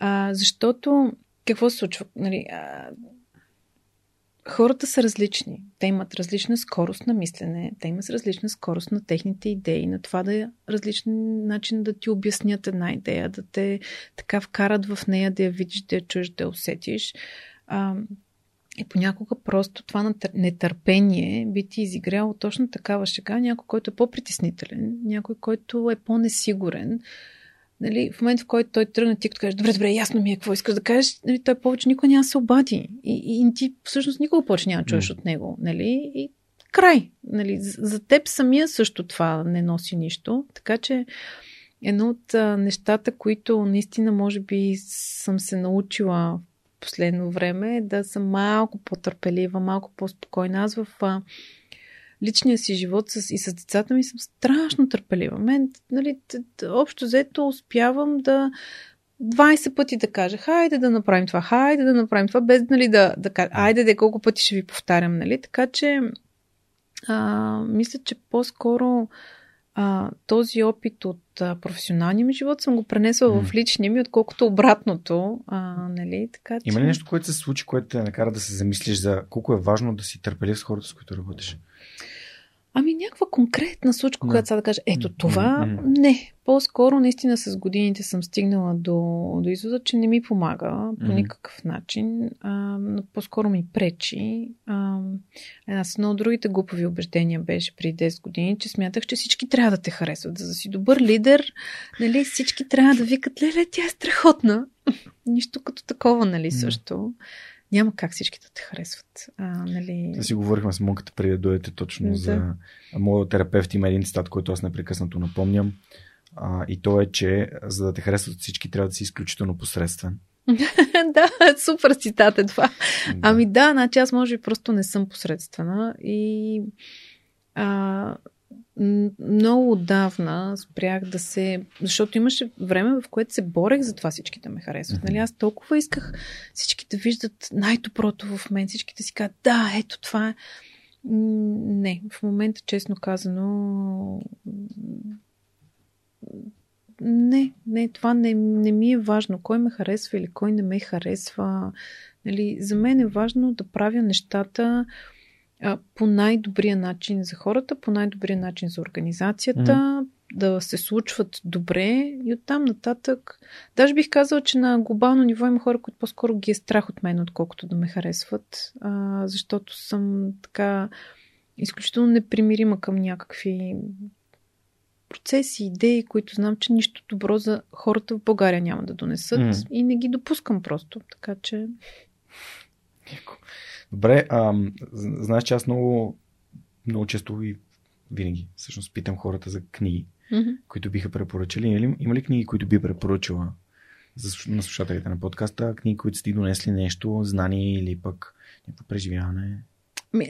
А, защото какво се случва? Нали, а, хората са различни. Те имат различна скорост на мислене, те имат различна скорост на техните идеи, на това да е различен начин да ти обяснят една идея, да те така вкарат в нея, да я видиш, да я чуеш, да я усетиш. А, и понякога просто това нетърпение би ти изиграло точно такава шега, някой, който е по-притеснителен, някой, който е по-несигурен, нали, в момента, в който той тръгне, ти като кажеш, добре, добре, ясно ми е какво искаш да кажеш, нали, той повече никой няма се обади. И, и ти всъщност никога повече няма чуеш mm. от него. Нали? И край. Нали? За теб самия също това не носи нищо. Така че едно от а, нещата, които наистина може би съм се научила в последно време е да съм малко по-търпелива, малко по-спокойна. Аз в а, личния си живот с, и с децата ми съм страшно търпелива. Мен, нали, общо взето успявам да 20 пъти да кажа, хайде да направим това, хайде да направим това, без нали, да, да кажа, айде да колко пъти ще ви повтарям, нали? Така че а, мисля, че по-скоро а, този опит от а, професионалния ми живот съм го пренесла mm. в личния ми, отколкото обратното. А, нали? така, че... Има ли нещо, което се случи, което те накара да се замислиш за колко е важно да си търпелив с хората, с които работиш? Ами някаква конкретна случка, която сега да кажа, ето това, не. По-скоро наистина с годините съм стигнала до, до извода, че не ми помага по никакъв начин. А, по-скоро ми пречи. А, с едно от другите глупови убеждения беше преди 10 години, че смятах, че всички трябва да те харесват. За да си добър лидер, нали, всички трябва да викат, леле, тя е страхотна. Нищо като такова, нали, също няма как всички да те харесват. А, нали... Да си говорихме с Монката преди да дойдете точно да. за моят терапевт има един цитат, който аз непрекъснато напомням. А, и то е, че за да те харесват всички, трябва да си изключително посредствен. да, супер цитат е това. Да. Ами да, значи аз може би просто не съм посредствена и а, много отдавна спрях да се... Защото имаше време, в което се борех за това всички да ме харесват. Нали? Аз толкова исках всички да виждат най-доброто в мен, всички да си кажат, да, ето това е. Не, в момента, честно казано, не, не, това не, не ми е важно. Кой ме харесва или кой не ме харесва. Нали, за мен е важно да правя нещата, по най-добрия начин за хората, по най-добрия начин за организацията, да се случват добре и оттам нататък. Даже бих казала, че на глобално ниво има хора, които по-скоро ги е страх от мен, отколкото да ме харесват, а, защото съм така изключително непримирима към някакви процеси, идеи, които знам, че нищо добро за хората в България няма да донесат mm. и не ги допускам просто. Така че. Добре, а, знаеш, че аз много, много често и винаги всъщност питам хората за книги, mm-hmm. които биха препоръчали. Има, има ли книги, които би препоръчала за, на слушателите на подкаста? Книги, които сте донесли нещо, знание или пък някакво преживяване?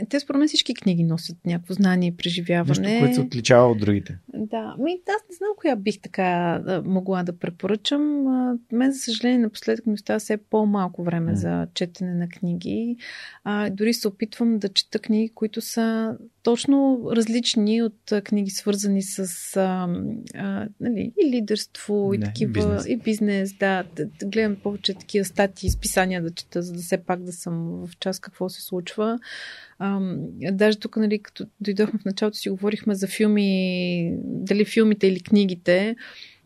Те според мен всички книги носят някакво знание и преживяване. Нещо, което се отличава от другите. Да, ми, аз не знам коя бих така могла да препоръчам. Мен, за съжаление, напоследък ми остава все по-малко време mm. за четене на книги. А, дори се опитвам да чета книги, които са точно различни от книги, свързани с а, а, нали, и лидерство, и не, такива, бизнес. и бизнес. Да, да, да, гледам повече такива статии, списания да чета, за да все пак да съм в час какво се случва. А, даже тук, нали, като дойдохме в началото, си говорихме за филми, дали филмите или книгите.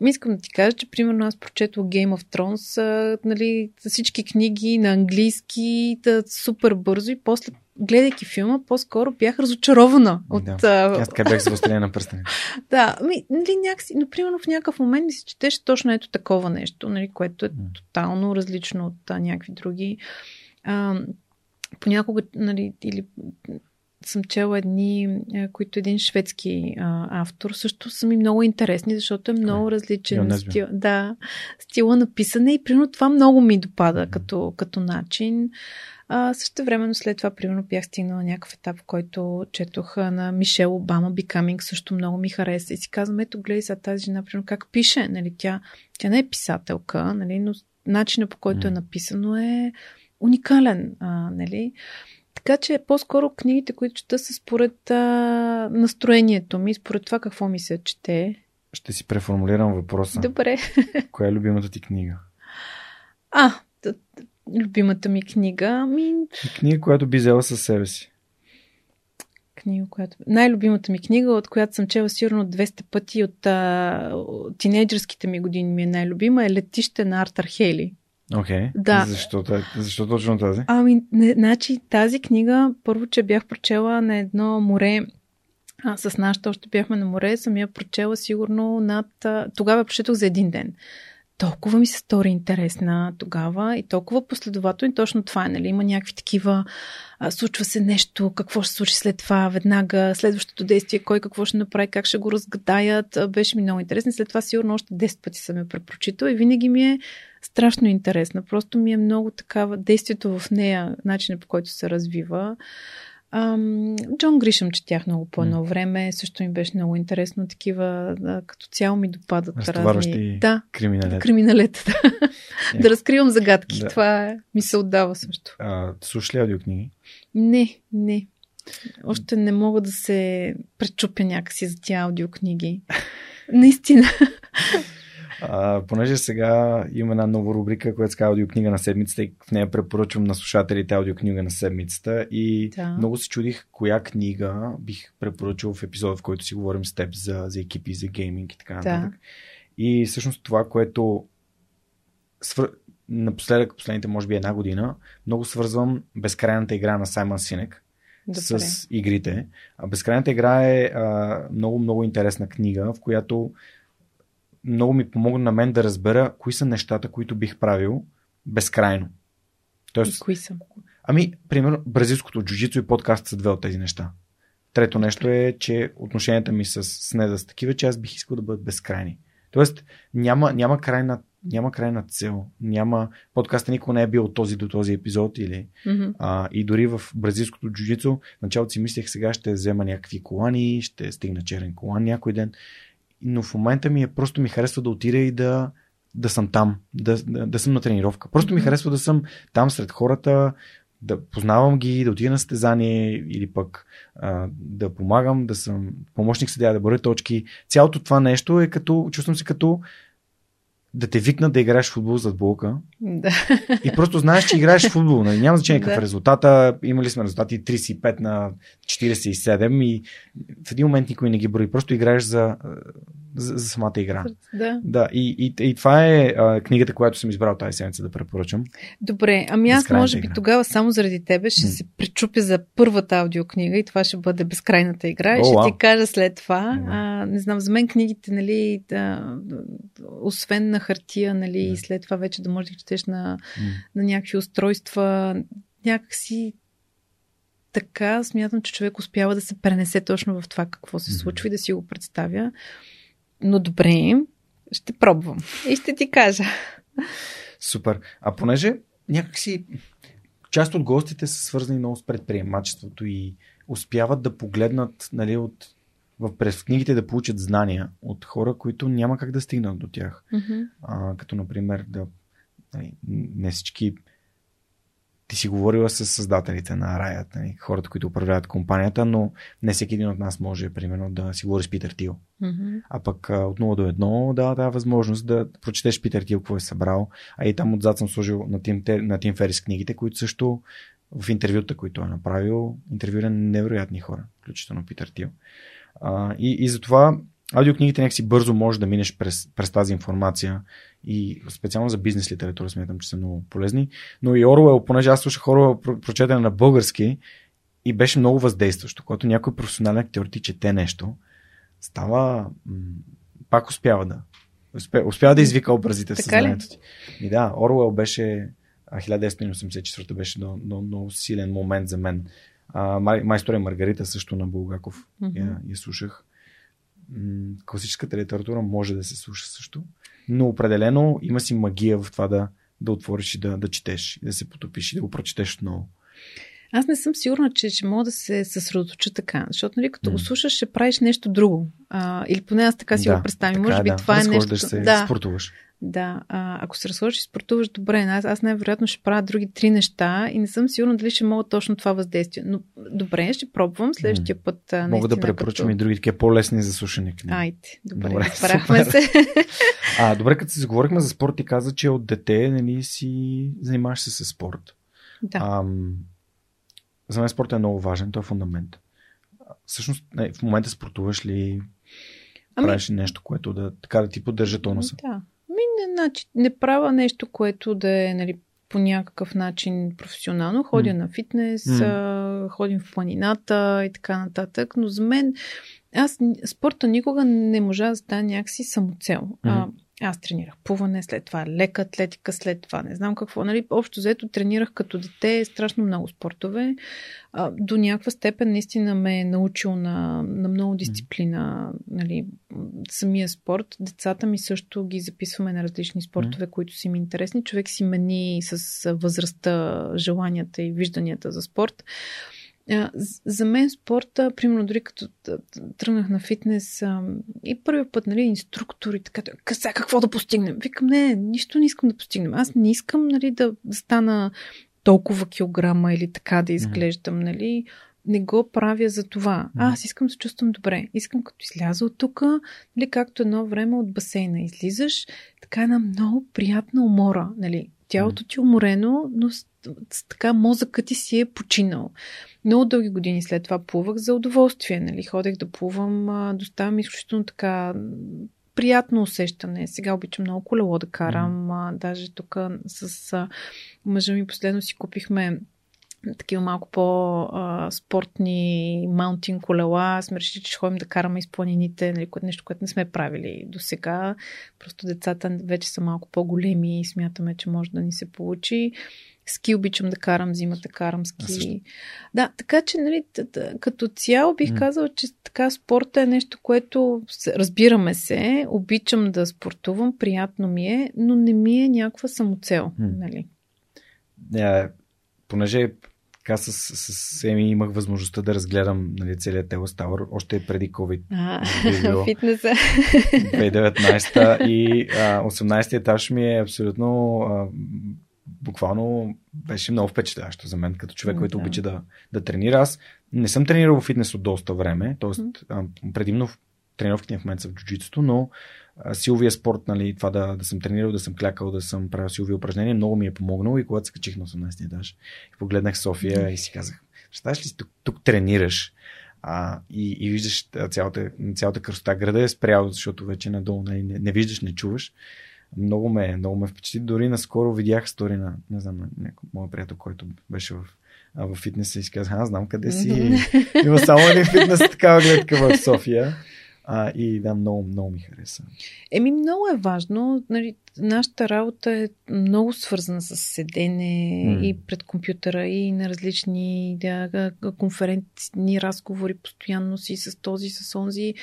Ми искам да ти кажа, че примерно аз прочетох Game of Thrones, а, нали, всички книги на английски, да, супер бързо и после гледайки филма, по-скоро бях разочарована. От, да. А... Аз така бях за на пръстени. да, ми, нали, някакси, но примерно в някакъв момент ми се четеше точно ето такова нещо, нали, което е тотално различно от а, някакви други. А, понякога, нали, или съм чела едни, които един шведски а, автор, също са ми много интересни, защото е много различен стил, да, стила на писане и примерно това много ми допада mm-hmm. като, като начин. А, също времено след това, примерно, бях стигнала някакъв етап, в който четох на Мишел Обама, Becoming, също много ми хареса. И си казвам, ето, гледай сега тази жена, примерно, как пише. Нали, тя, тя не е писателка, нали, но начинът по който е написано е уникален. А, нали. Така че по-скоро книгите, които чета, са според а, настроението ми, според това какво ми се чете. Ще си преформулирам въпроса. Добре. Коя е любимата ти книга? А, любимата ми книга. Ми... Книга, която би взела със себе си. Книга, която... Най-любимата ми книга, от която съм чела сигурно 200 пъти от, а... от тинейджърските ми години ми е най-любима, е Летище на Артър Хейли. Окей. Okay. Да. Защо, защо точно тази? Ами, не, значи тази книга, първо, че бях прочела на едно море, а, с нашата още бяхме на море, съм я прочела сигурно над... Тогава прочетох за един ден толкова ми се стори интересна тогава и толкова последователно. И точно това е, нали? Има някакви такива, а, случва се нещо, какво ще случи след това, веднага, следващото действие, кой какво ще направи, как ще го разгадаят. Беше ми много интересно. След това сигурно още 10 пъти съм я препрочитала и винаги ми е страшно интересна. Просто ми е много такава действието в нея, начинът по който се развива. Ам, Джон Гришъм четях много по едно време. Също ми беше много интересно. Такива, да, като цяло ми допадат разни... Да, криминалета. Криминалета, да. Yeah. да разкривам загадки. Да. Това ми се отдава също. А, слушаш ли аудиокниги? Не, не. Още не мога да се пречупя някакси за тия аудиокниги. Наистина. А, понеже сега има една нова рубрика, която се казва аудиокнига на седмицата и в нея препоръчвам на слушателите аудиокнига на седмицата и да. много се чудих коя книга бих препоръчал в епизода, в който си говорим с теб за, за екипи, за гейминг и така нататък. Да. И всъщност това, което свър... напоследък, последните може би една година, много свързвам безкрайната игра на Саймън Синек. Добре. с игрите. Безкрайната игра е а, много, много интересна книга, в която много ми помогна на мен да разбера кои са нещата, които бих правил безкрайно. Тоест, и кои са? Ами, примерно, бразилското джуджицу и подкаст са две от тези неща. Трето нещо е, че отношенията ми с, с Неда са такива, че аз бих искал да бъдат безкрайни. Тоест, няма, няма, крайна, няма крайна цел. Няма, подкаста никога не е бил от този до този епизод. Или, mm-hmm. а, и дори в бразилското джуджицу, началото си мислех, сега ще взема някакви колани, ще стигна черен колан някой ден но в момента ми е просто ми харесва да отида и да, да съм там, да, да, да съм на тренировка. Просто ми харесва да съм там сред хората, да познавам ги, да отида на състезание или пък а, да помагам, да съм помощник съдя, да боря точки. Цялото това нещо е като, чувствам се като да те викнат да играеш футбол зад блока. Да. И просто знаеш, че играеш в футбол. Нали? Няма значение какъв да. резултата. Имали сме резултати 35 на 47 и в един момент никой не ги брои. Просто играеш за, за, за самата игра. Да. да и, и, и това е а, книгата, която съм избрал тази седмица да препоръчам. Добре, ами аз може би игра. тогава само заради тебе ще се причупя за първата аудиокнига и това ще бъде Безкрайната игра. И О, ще ти кажа след това. А, не знам, за мен книгите, нали, да, освен на хартия, нали, и след това вече да можеш да четеш на, на някакви устройства, някакси така смятам, че човек успява да се пренесе точно в това какво се случва и да си го представя. Но добре, ще пробвам и ще ти кажа. Супер. А понеже някакси част от гостите са свързани много с предприемачеството и успяват да погледнат нали, от в, през книгите да получат знания от хора, които няма как да стигнат до тях. Mm-hmm. А, като, например, да. Нали, не всички. Ти си говорила с създателите на Riot, нали, хората, които управляват компанията, но не всеки един от нас може, примерно, да си говори с Питър Тил. Mm-hmm. А пък от 0 до 1 да дава възможност да прочетеш Питър Тил какво е събрал. А и там отзад съм сложил на Тим, на Тим Ферис книгите, които също в интервюта, които е направил, интервюира невероятни хора, включително Питър Тил. А, и, и затова аудиокнигите някакси бързо може да минеш през, през тази информация и специално за бизнес литература смятам, че са много полезни. Но и Оруел, понеже аз слушах Оруел прочетен на български и беше много въздействащо. Когато някой професионален актьор ти чете нещо, става... Пак успява да. Успя, успява да извика образите в съзнанието ти. И да, Оруел беше 1984 беше много, много, много силен момент за мен. А, май, майстор Маргарита също на Булгаков. Mm-hmm. Я, я слушах. М- класическата литература може да се слуша също, но определено има си магия в това да, да отвориш и да, да четеш, и да се потопиш и да го прочетеш отново. Аз не съм сигурна, че ще мога да се съсредоточа така, защото нали, като mm. го слушаш, ще правиш нещо друго. А, или поне аз така си да, го представям. Може би да. това е нещо. се да, спортуваш. Да, а, ако се разходиш и спортуваш добре, аз, аз най-вероятно ще правя други три неща и не съм сигурна дали ще мога точно това въздействие. Но добре, ще пробвам следващия път. А, Мога да препоръчам като... и други такива по-лесни за слушане книги. Айде, добре, добре се. а, добре, като се заговорихме за спорт, ти каза, че от дете нали, си занимаваш се с спорт. Да. Ам, за мен спортът е много важен, той е фундамент. Всъщност, в момента спортуваш ли, ами... правиш ли нещо, което да, така да ти поддържа тонуса? Да. Значи, не правя нещо, което да е нали, по някакъв начин професионално. Ходя mm. на фитнес, mm. ходим в планината и така нататък, но за мен аз спорта никога не можа да стане някакси самоцел. Mm. А, аз тренирах плуване, след това лека атлетика, след това не знам какво. Нали, общо заето тренирах като дете страшно много спортове. А, до някаква степен наистина ме е научил на, на много дисциплина нали, самия спорт. Децата ми също ги записваме на различни спортове, които са им интересни. Човек си мени с възрастта, желанията и вижданията за спорт. За мен спорта, примерно дори като тръгнах на фитнес и първият път, нали, инструктори, така, сега какво да постигнем? Викам, не, нищо не искам да постигнем. Аз не искам, нали, да, да стана толкова килограма или така да изглеждам, нали. Не го правя за това. А, аз искам да се чувствам добре. Искам като изляза от тук, нали, както едно време от басейна излизаш, така една много приятна умора, нали. Тялото ти е уморено, но с, с, така мозъкът ти си е починал. Много дълги години след това плувах за удоволствие. Нали? Ходех да плувам, доставям изключително така приятно усещане. Сега обичам много колело да карам. Mm. Даже тук с а, мъжа ми последно си купихме такива малко по-спортни маунтин колела. Сме решили, че ще ходим да караме из планините, нали, нещо, което не сме правили до сега. Просто децата вече са малко по-големи и смятаме, че може да ни се получи. Ски обичам да карам, зимата карам ски. Да, така че, нали, като цяло бих mm. казала, че така спорта е нещо, което разбираме се, обичам да спортувам, приятно ми е, но не ми е някаква самоцел. Mm. Нали? Yeah, понеже така с, с, с Еми имах възможността да разгледам нали, целият Телос Тауър, още преди COVID. А, фитнеса. 2019 и а, 18 етаж ми е абсолютно а, буквално беше много впечатляващо за мен, като човек, който да. обича да, да тренира. Аз не съм тренирал в фитнес от доста време, т.е. Предимно в тренировките в момента са в джуджитото, но силовия спорт, нали, това да, да съм тренирал, да съм клякал, да съм правил силови упражнения, много ми е помогнало и когато се качих на 18 етаж и погледнах София и си казах, представяш ли тук, тук тренираш а, и, и виждаш цялата, цялата красота. Града е спрял, защото вече надолу нали, не, не виждаш, не чуваш много ме, много ме впечатли. Дори наскоро видях стори на, не знам, на някой мой приятел, който беше в, в фитнеса и си каза, аз знам къде си. Има само един фитнес, такава гледка в София. А, и да, много, много ми хареса. Еми, много е важно. Нали, нашата работа е много свързана с седене mm. и пред компютъра, и на различни да, конферентни разговори, постоянно си с този, с онзи.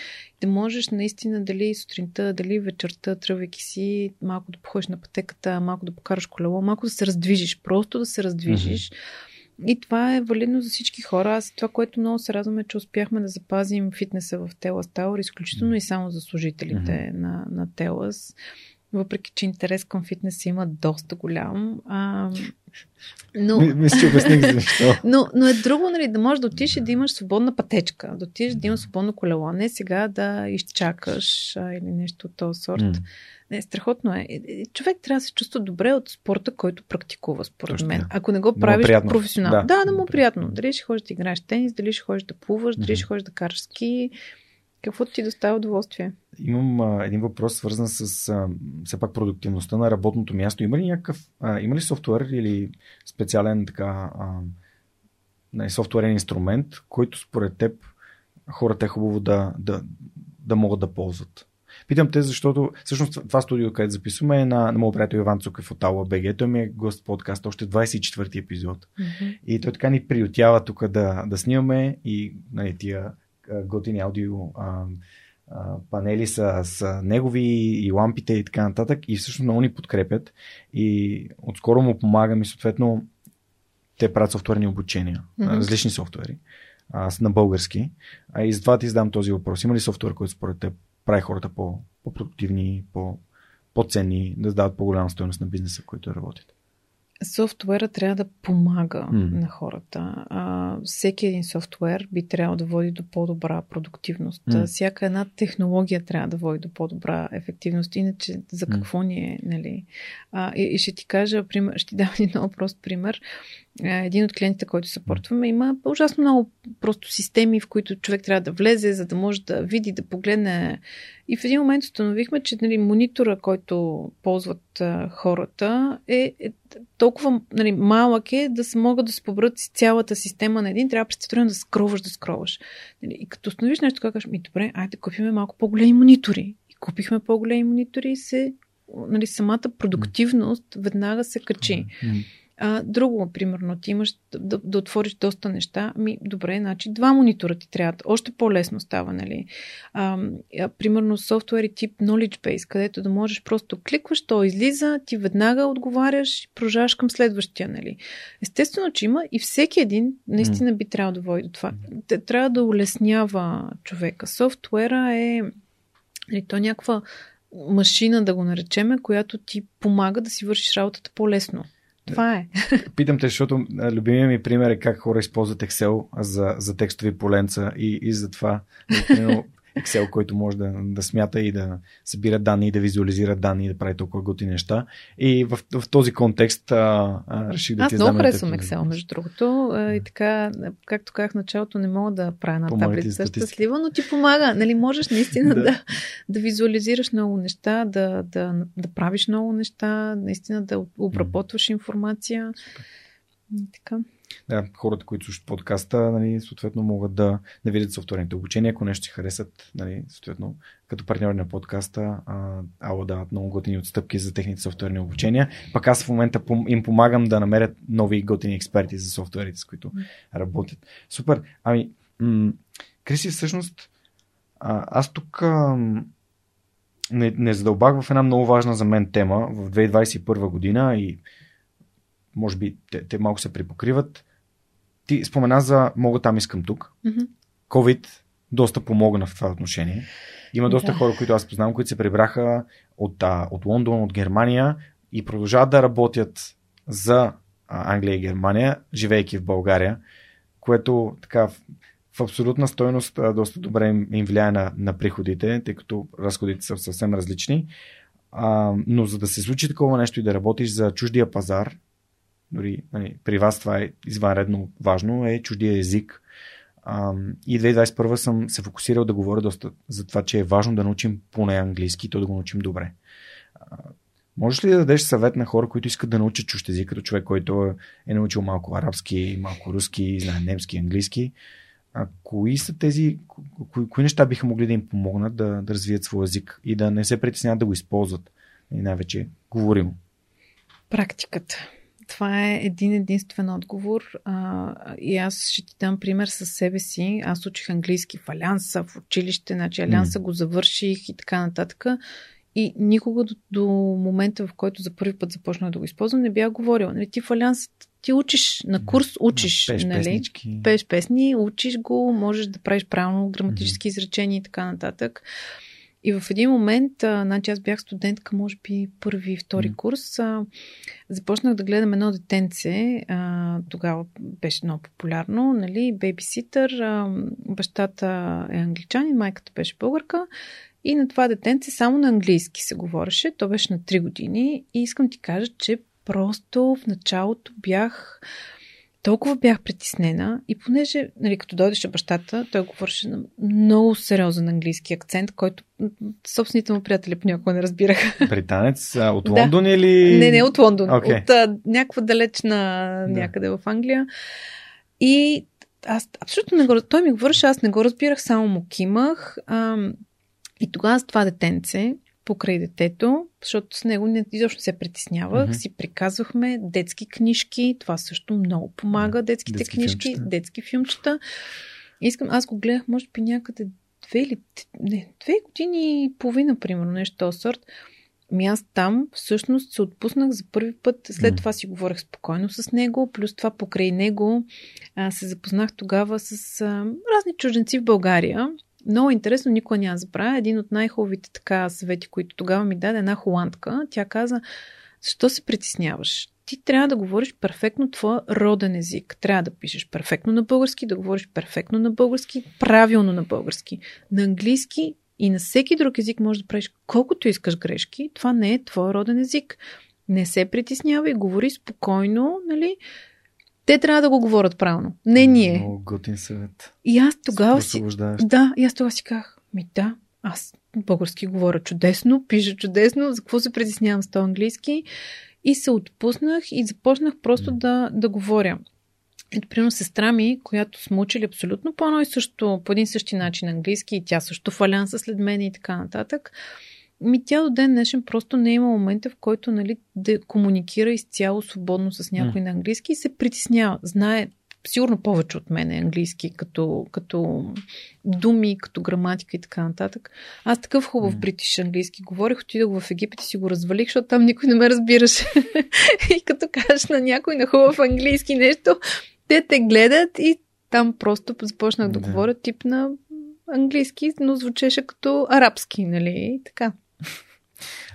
Да можеш наистина дали сутринта, дали вечерта, тръгвайки си, малко да походиш на пътеката, малко да покараш колело, малко да се раздвижиш, просто да се раздвижиш. Mm-hmm И това е валидно за всички хора. Аз това, което много се радваме, че успяхме да запазим фитнеса в Телас Тауър, изключително и само за служителите mm-hmm. на, на Телас въпреки че интерес към фитнес има доста голям. А, но, Мисля, че обясних защо. но, но е друго, нали, да можеш да отидеш и да имаш свободна пътечка, да отидеш да имаш свободно колело, не сега да изчакаш а, или нещо от този сорт. Mm. Не, страхотно е. Човек трябва да се чувства добре от спорта, който практикува, според Точно, мен. Ако не го правиш професионално. Да, да, да му приятно. Дали ще ходиш да играеш тенис, дали ще ходиш да плуваш, дали mm-hmm. ще ходиш да караш ски. Какво ти доставя удоволствие? Имам а, един въпрос, свързан с а, все пак продуктивността на работното място. Има ли някакъв, а, има ли софтуер или специален така а, не, софтуерен инструмент, който според теб хората е хубаво да, да, да могат да ползват? Питам те, защото всъщност това студио, където записваме е на, на моят приятел Иван Цукев от Алла БГ. Той ми е гост в подкаст, още 24-ти епизод. Mm-hmm. И той така ни приютява тук да, да снимаме и нали, тия готини аудио а, а, панели са, са негови и лампите и така нататък и всъщност много ни подкрепят и отскоро му помагам и съответно те правят софтуерни обучения, mm-hmm. различни софтуери а, на български. А и затова ти задам този въпрос. Има ли софтуер, който според теб прави хората по, по-продуктивни, по, по-ценни, да дават по-голяма стоеност на бизнеса, в който работят? Софтуера трябва да помага mm. на хората. А, всеки един софтуер би трябвало да води до по-добра продуктивност. Mm. Всяка една технология трябва да води до по-добра ефективност. Иначе за какво mm. ни е, нали? А, и, и ще ти кажа, пример, ще ти дам един много прост пример. Един от клиентите, който съпортваме, има ужасно много просто системи, в които човек трябва да влезе, за да може да види, да погледне. И в един момент установихме, че нали, монитора, който ползват а, хората, е, е толкова нали, малък е да се могат да се побрат цялата система на един. Трябва преструктурирано да скроваш, да скроваш. Нали, и като установиш нещо, как кажеш, ми добре, айде купиме малко по-големи монитори. И купихме по-големи монитори и се нали, самата продуктивност веднага се качи. А, друго, примерно, ти имаш да, да отвориш доста неща. Ами, добре, значи два монитора ти трябва. Още по-лесно става, нали? А, а, примерно, софтуери тип Knowledge Base, където да можеш просто кликваш, то излиза, ти веднага отговаряш и продължаваш към следващия, нали? Естествено, че има и всеки един наистина би трябвало да води до това. Трябва да улеснява човека. Софтуера е нали, то е някаква машина, да го наречеме, която ти помага да си вършиш работата по-лесно. Това е. Питам те, защото любимия ми пример е как хора използват Excel за, за текстови поленца и, и за това. Excel, който може да, да смята и да събира данни, и да визуализира данни, и да прави толкова готини неща. И в, в този контекст а, а, реших да Аз ти много харесвам Excel, между другото. И така, както казах в началото, не мога да правя на таблица щастлива, но ти помага. Нали, можеш наистина да. да, да визуализираш много неща, да, да, да правиш много неща, наистина да обработваш информация. И така да, хората, които слушат подкаста, нали, съответно могат да, да видят софтуерните обучения, ако нещо си харесат, нали, съответно, като партньори на подкаста, ало дават много готини отстъпки за техните софтуерни обучения. Пък аз в момента им помагам да намерят нови готини експерти за софтуерите, с които работят. Супер. Ами, м- Криси, всъщност, а, аз тук а, не, не задълбах в една много важна за мен тема в 2021 година и може би те, те малко се припокриват. Ти спомена за мога там, искам тук. Mm-hmm. COVID доста помогна в това отношение. Има доста да. хора, които аз познавам, които се прибраха от, а, от Лондон, от Германия и продължават да работят за а, Англия и Германия, живейки в България, което така в, в абсолютна стойност а, доста добре им, им влияе на, на приходите, тъй като разходите са съвсем различни. А, но за да се случи такова нещо и да работиш за чуждия пазар, дори нали, при вас това е извънредно важно, е чуждия език. А, и 2021 съм се фокусирал да говоря доста за това, че е важно да научим поне английски, то да го научим добре. А, можеш ли да дадеш съвет на хора, които искат да научат чужд език, като човек, който е научил малко арабски, малко руски, знае немски, английски? А кои са тези, кои, кои неща биха могли да им помогнат да, да развият своя език и да не се притесняват да го използват? И най-вече говорим. Практиката. Това е един единствен отговор а, и аз ще ти дам пример със себе си. Аз учих английски в Алянса, в училище, значи Алянса mm. го завърших и така нататък. И никога до, до момента, в който за първи път започнах да го използвам, не бях говорила. Нали, ти в Алянс Ти учиш на курс, учиш, Пеш нали? песнички. Пееш песни, учиш го, можеш да правиш правилно граматически изречения и така нататък. И в един момент, а, значи аз бях студентка, може би първи, втори Мгм. курс, а, започнах да гледам едно детенце, а, тогава беше много популярно, нали, бейбиситър, а, бащата е англичанин, майката беше българка и на това детенце само на английски се говореше, то беше на 3 години и искам ти кажа, че просто в началото бях толкова бях притеснена и понеже, нали, като дойдеше бащата, той говореше на много сериозен английски акцент, който собствените му приятели понякога не разбираха. Британец а, от Да. Лондон или... Не, не от Лондон, Окей. от а, някаква далечна Да. някъде в Англия. И аз абсолютно не го... Той ми говореше, аз не го разбирах, само му кимах. Ам, и тогава с това детенце, покрай детето, защото с него не, изобщо се притеснявах, Мгм. си приказвахме детски книжки, това също много помага, детските детски книжки, филмчета. детски филмчета. Искам, аз го гледах, може би някъде две или не, две години и половина, примерно, нещо сорт. Ми аз там всъщност се отпуснах за първи път. След М. това си говорех спокойно с него, плюс това покрай него а, се запознах тогава с а, разни чужденци в България. Много интересно, никога няма забравя. Един от най-хубавите така съвети, които тогава ми даде една холандка. Тя каза, защо се притесняваш? Ти трябва да говориш перфектно твоя роден език. Трябва да пишеш перфектно на български, да говориш перфектно на български, правилно на български. На английски и на всеки друг език можеш да правиш колкото искаш грешки. Това не е твой роден език. Не се притеснявай, говори спокойно, нали? Те трябва да го говорят правилно. Не ние. Много готин съвет. И аз тогава си... Да, и аз тогава си казах, ми да, аз български говоря чудесно, пиша чудесно, за какво се притеснявам с този английски? И се отпуснах и започнах просто да, да говоря. Ето, примерно, сестра ми, която сме учили абсолютно по едно и също, по един същи начин английски, и тя също фалянса след мен и така нататък. Ми тя до ден днешен просто не има момента, в който нали, да комуникира изцяло свободно с някой на английски и се притеснява. Знае сигурно повече от мен е английски, като, като думи, като граматика и така нататък. Аз такъв хубав М. бритиш английски говорих, отидох в Египет и си го развалих, защото там никой не ме разбираше. и като кажеш на някой на хубав английски нещо, те те гледат и там просто започнах да, Да. говоря тип на английски, но звучеше като арабски, нали? И така.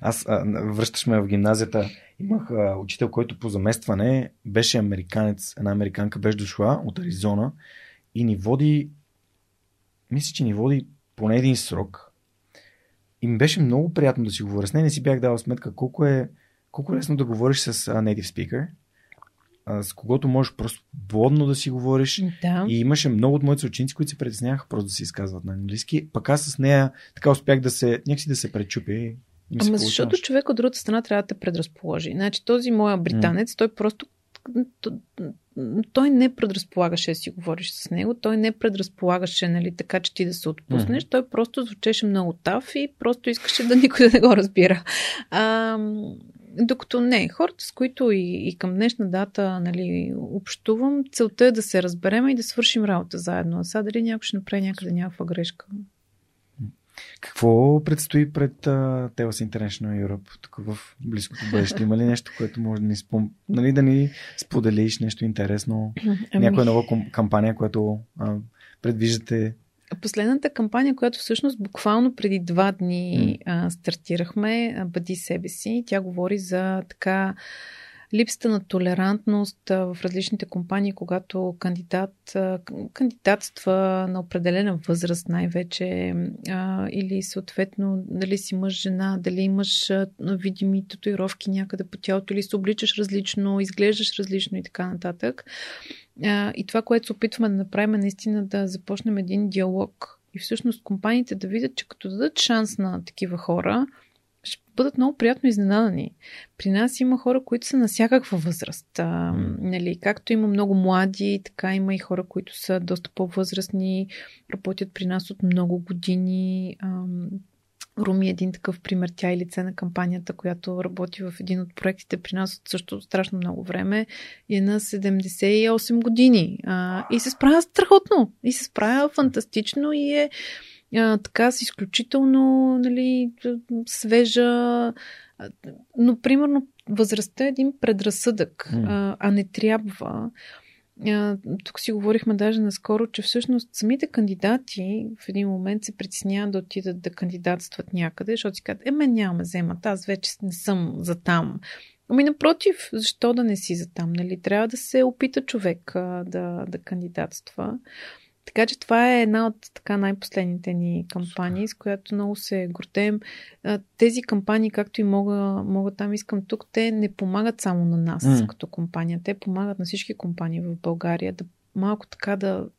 Аз а, връщаш ме в гимназията. Имах а, учител, който по заместване беше американец. Една американка беше дошла от Аризона и ни води, мисля, че ни води поне един срок. И ми беше много приятно да си говоря с нея. Не си бях дал сметка колко е, колко е лесно да говориш с а, native speaker, а, с когото можеш просто свободно да си говориш. Да. И имаше много от моите ученици, които се притесняваха просто да се изказват на английски. Пък аз с нея така успях да се, някакси да се пречупя и ми се Ама защото човек от другата страна трябва да те предразположи. Значи този моя британец, той просто той не предразполагаше да си говориш с него, той не предразполагаше, нали, така че ти да се отпуснеш, Мгм. той просто звучеше много тав и просто искаше да никой да не го разбира. А, докато не, хората, с които и, и към днешна дата нали, общувам, целта е да се разберем и да свършим работа заедно. А сега дали някой ще направи някъде някаква грешка? Какво предстои пред uh, Telos International Europe тук в близкото бъдеще? Има ли нещо, което може да ни, спом... нали, да ни споделиш, нещо интересно? Ами, Някоя нова кампания, която а, предвиждате? Последната кампания, която всъщност буквално преди два дни а, стартирахме, Бъди себе си, тя говори за така липсата на толерантност в различните компании, когато кандидат кандидатства на определена възраст най-вече или съответно дали си мъж, жена, дали имаш видими татуировки някъде по тялото или се обличаш различно, изглеждаш различно и така нататък. И това, което се опитваме да направим е наистина да започнем един диалог и всъщност компаниите да видят, че като дадат шанс на такива хора, ще бъдат много приятно изненадани. При нас има хора, които са на всякаква възраст. А, нали, както има много млади, така има и хора, които са доста по-възрастни, работят при нас от много години. А, Руми е един такъв пример. Тя е лице на кампанията, която работи в един от проектите при нас от също страшно много време и е на 78 години. А, и се справя страхотно. И се справя фантастично и е а, така с изключително нали, свежа. Но, примерно, възрастта е един предразсъдък, mm. а, а не трябва. А, тук си говорихме даже наскоро, че всъщност самите кандидати в един момент се притесняват да отидат да кандидатстват някъде, защото си казват, е, мен няма вземат, аз вече не съм за там. Ами напротив, защо да не си за там? Нали? Трябва да се опита човек а, да, да кандидатства. Така че това е една от така най-последните ни кампании, с която много се гордеем. Тези кампании, както и мога, мога там искам тук, те не помагат само на нас mm. като компания. Те помагат на всички компании в България да малко така да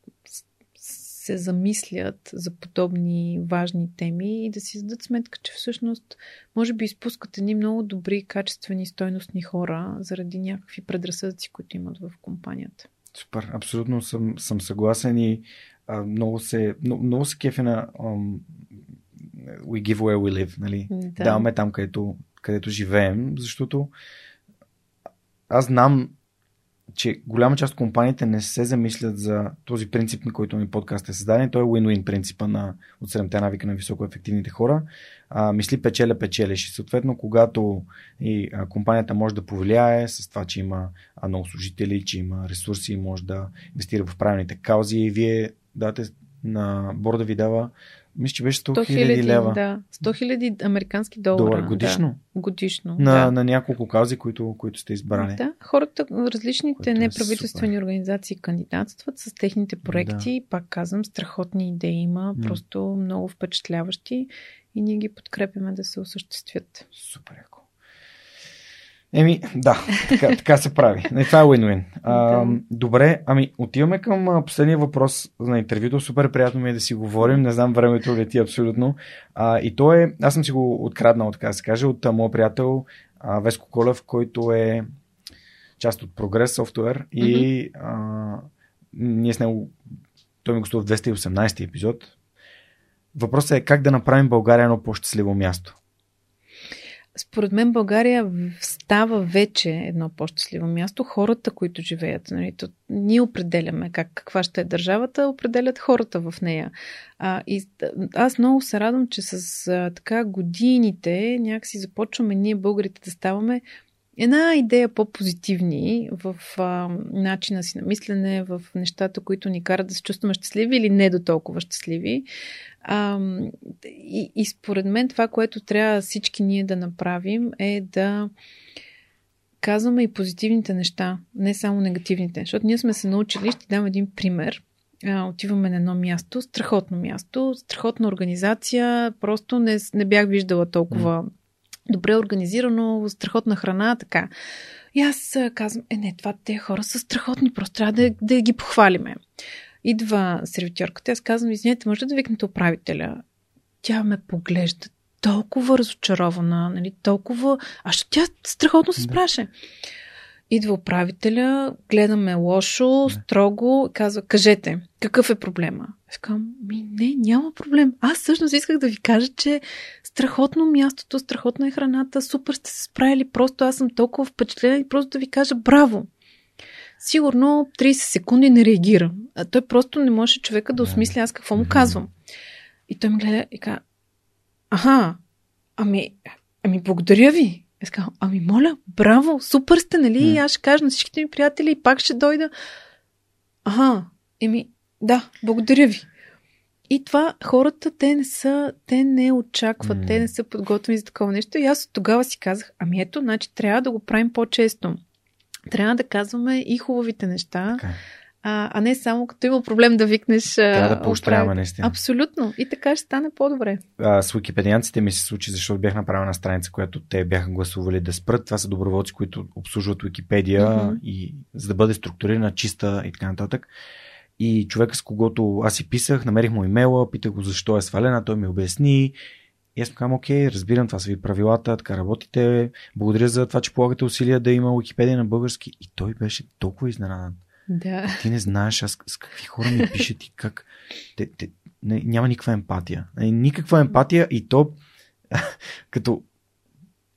се замислят за подобни важни теми и да си зададат сметка, че всъщност може би изпускат едни много добри, качествени, стойностни хора заради някакви предразсъдъци, които имат в компанията. Супер, абсолютно съм, съм съгласен и а, много се, много, много се кефе на um, We give where we live, нали? Да. Даваме там, където, където живеем, защото аз знам, че голяма част от компаниите не се замислят за този принцип, на който ми подкаст е създаден. Той е win-win принципа на от 7 навика на високоефективните хора. А, мисли печеля, печелиш. И съответно, когато и, а, компанията може да повлияе с това, че има а, много служители, че има ресурси, може да инвестира в правилните каузи и вие дате на борда ви дава мисля, че беше 100 хиляди лева. Да, 100 хиляди американски долара. Долар, годишно? Да, годишно. На, да. на няколко каузи, които, които сте избрали. Да, хората, различните е неправителствени супер. организации кандидатстват с техните проекти. Да. Пак казвам, страхотни идеи има, м просто много впечатляващи и ние ги подкрепяме да се осъществят. Супер яко. Еми, да, така, така се прави. Не, това е win-win. А, да. Добре, ами отиваме към последния въпрос на интервюто. Супер приятно ми е да си говорим. Не знам, времето лети абсолютно. А, и то е, аз съм си го откраднал, така да се каже, от моят приятел а, Веско Колев, който е част от Progress Software и а, ние с него, той ми гостува в 218 епизод. Въпросът е как да направим България едно по-щастливо място. Според мен България става вече едно по-щастливо място. Хората, които живеят, нали, то, ние определяме как, каква ще е държавата, определят хората в нея. А, и аз много се радвам, че с а, така годините някакси започваме ние, българите, да ставаме една идея по-позитивни в а, начина си на мислене, в нещата, които ни карат да се чувстваме щастливи или не до толкова щастливи. А, и, и според мен това, което трябва всички ние да направим е да казваме и позитивните неща, не само негативните. Защото ние сме се научили, ще дам един пример. А, отиваме на едно място, страхотно място, страхотна организация, просто не, не бях виждала толкова добре организирано, страхотна храна, така. И аз казвам, е не, това те хора са страхотни, просто трябва да, да ги похвалиме. Идва сервитьорката, аз казвам, извинете, може да викнете управителя? Тя ме поглежда толкова разочарована, нали, толкова... А що тя страхотно се спраше. Идва управителя, гледаме лошо, строго, казва, кажете, какъв е проблема? Аз казвам, ми не, няма проблем. Аз всъщност исках да ви кажа, че страхотно мястото, страхотна е храната, супер сте се справили, просто аз съм толкова впечатлена и просто да ви кажа браво. Сигурно 30 секунди не реагира. А той просто не може човека да осмисля аз какво му казвам. И той ме гледа и казва, аха, ами, ами благодаря ви. Аз казвам, ами моля, браво, супер сте, нали? Mm. Аз ще кажа на всичките ми приятели и пак ще дойда. Ага, еми, да, благодаря ви. И това хората, те не са, те не очакват, mm. те не са подготвени за такова нещо. И аз тогава си казах, ами ето, значи трябва да го правим по-често. Трябва да казваме и хубавите неща. Е. а, а не само като има проблем да викнеш. Трябва да поощряваме наистина. Абсолютно. И така ще стане по-добре. А, с википедианците ми се случи, защото бях направил на страница, която те бяха гласували да спрат. Това са доброволци, които обслужват Википедия mm-hmm. и за да бъде структурирана, чиста и така нататък. И човека, с когото аз си писах, намерих му имейла, питах го защо е свалена, той ми обясни. И аз му казвам, окей, разбирам, това са ви правилата, така работите. Благодаря за това, че полагате усилия да има Википедия на български. И той беше толкова изненадан. Да. Ти не знаеш аз с какви хора ми пишат и как. Те, те, не, няма никаква емпатия. Никаква емпатия и то като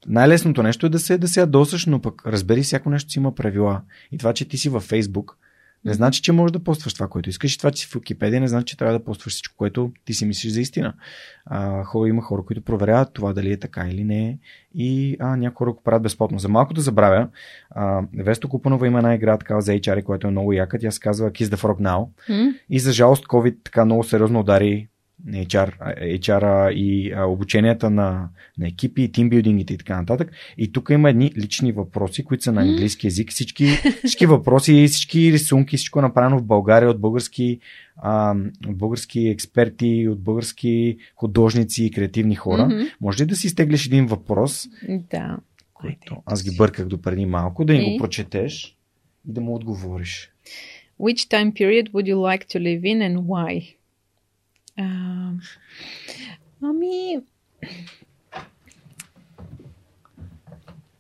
най-лесното нещо е да се, да се ядосаш, но пък разбери, всяко нещо си има правила. И това, че ти си във Фейсбук, Не значи, че можеш да постваш това, което искаш и това, че си в Википедия, не значи, че трябва да постваш всичко, което ти си мислиш за истина. А, хора, има хора, които проверяват това дали е така или не и а, някои хора го правят безплатно. За малко да забравя, а, Весто Купанова има една игра такава за HR, която е много яка. Тя се казва Kiss the Frog Now. М? И за жалост COVID така много сериозно удари HR, HR и обученията на, на екипи, тимбилдингите и така нататък. И тук има едни лични въпроси, които са на английски язик. Всички, всички въпроси, всички рисунки, всичко направено в България от български, а, от български експерти, от български художници и креативни хора. Мгм. Може ли да си изтеглиш един въпрос, Да. който аз ги бърках до преди малко, да ни И? го прочетеш и да му отговориш? Which time period would you like to live in and why? А, ами...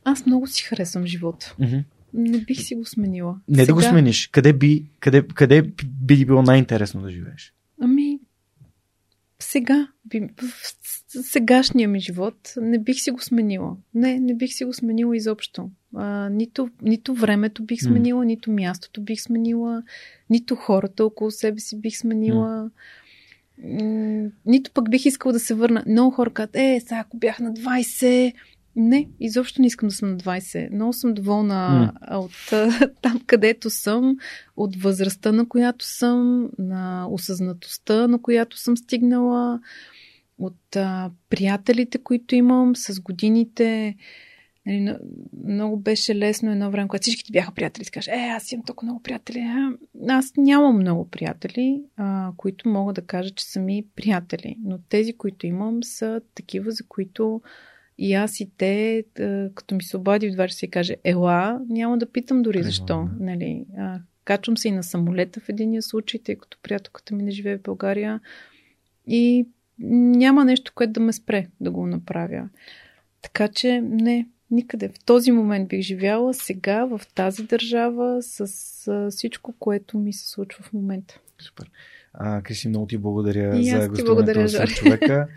Аз много си харесвам живота. Мгм. Не бих си го сменила. Не да го смениш. Къде би, къде, къде би ти било най-интересно да живееш? Ами, сега, в сегашния ми живот, не бих си го сменила. Не, не бих си го сменила изобщо. А, нито, нито времето бих сменила, нито мястото бих сменила, нито хората около себе си бих сменила. М, Нито пък бих искала да се върна. Много хора казват, е, сега ако бях на 20, не, изобщо не искам да съм на 20. Много съм доволна а, от там, където съм, от възрастта, на която съм, на осъзнатостта, на която съм стигнала, от а, приятелите, които имам с годините. Нали, на- много беше лесно едно време, когато всичките бяха приятели. Си кажеш, е, аз имам толкова много приятели. А, Аз нямам много приятели, а, които мога да кажа, че са ми приятели. Но тези, които имам, са такива, за които и аз и те, като ми се обади в 2 часа и каже, ела, няма да питам дори Примерно, защо. да. Нали, а, качвам се и на самолета в единия случай, тъй като приятелката ми не живее в България. И няма нещо, което да ме спре да го направя. Така че не, никъде. В този момент бих живяла сега, в тази държава, с а, всичко, което ми се случва в момента. Супер. А, Кристи, много ти благодаря И за гостуването благодаря, Жори. човека.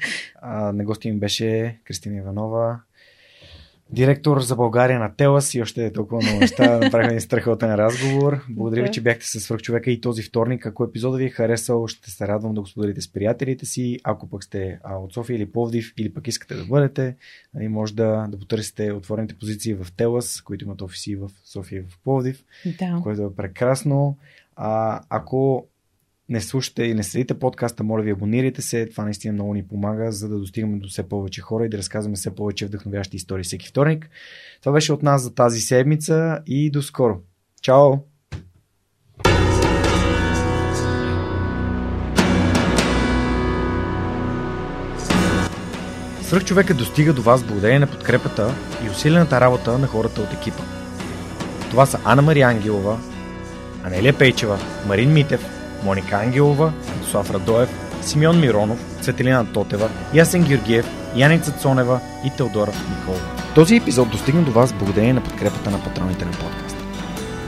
А, на гости ми беше Кристина Иванова, директор за България на Телас и още толкова много неща. Направихме един страхотен разговор. Благодаря ви, че бяхте с свръхчовека и този вторник. Ако епизода ви е харесал, ще се радвам да го споделите с приятелите си. Ако пък сте от София или Пловдив, или пък искате да бъдете, нали, може да, да потърсите отворените позиции в Телас, които имат офиси в София и в Пловдив Да. което е прекрасно. А, ако не слушате и не следите подкаста, моля ви абонирайте се. Това наистина много ни помага, за да достигаме до все повече хора и да разказваме все повече вдъхновящи истории всеки вторник. Това беше от нас за тази седмица и до скоро. Чао! Свръхчовека достига до вас благодарение на подкрепата и усилената работа на хората от екипа. Това са Анна Мария Ангелова, Анелия Пейчева, Марин Митев, Моника Ангелова, Слав Радоев, Симеон Миронов, Цветелина Тотева, Ясен Георгиев, Яница Цонева и Теодора Николова. Този епизод достигна до вас благодарение на подкрепата на патроните на подкаста.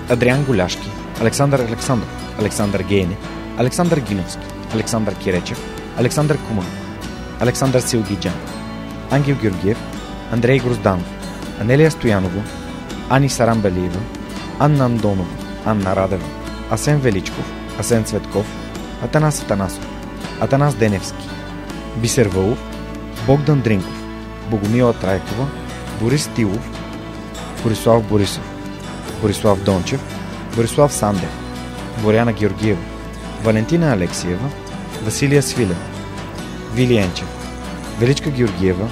Адриан Голяшки, Александър Александров, Александър Гейне, Александър Гиновски, Александър Киречев, Александър Куманов, Александър Силгиджан, Ангел Георгиев, Андрей Грозданов, Анелия Стоянова, Ани Сарамбелиева, Анна Андонова, Анна Радева, Асен Величков, Асен Цветков, Атанас Атанасов, Атанас Деневски, Бисер Вълов, Богдан Дринков, Богомила Трайкова, Борис Тилов, Борислав Борисов, Борислав Дончев, Борислав Сандев, Боряна Георгиева, Валентина Алексиева, Василия Свилев, Вили Енчев, Величка Георгиева,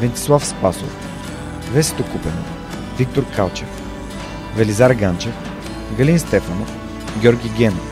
Вентислав Спасов, Весето Купенов, Виктор Калчев, Велизар Ганчев, Галин Стефанов, Георги Генов,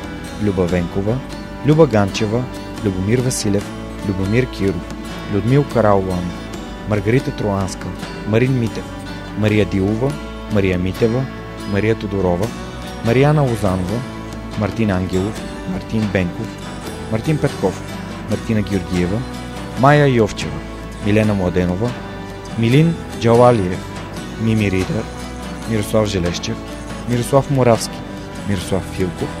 Люба Венкова, Люба Ганчева, Любомир Василев, Любомир Киров, Людмил Караулан, Маргарита Троанска, Марин Митев, Мария Дилова, Мария Митева, Мария Тодорова, Марияна Лозанова, Мартин Ангелов, Мартин Бенков, Мартин Петков, Мартина Георгиева, Майя Йовчева, Милена Младенова, Милин Джалалиев, Мими Ридър, Мирослав Желещев, Мирослав Моравски, Мирослав Филков,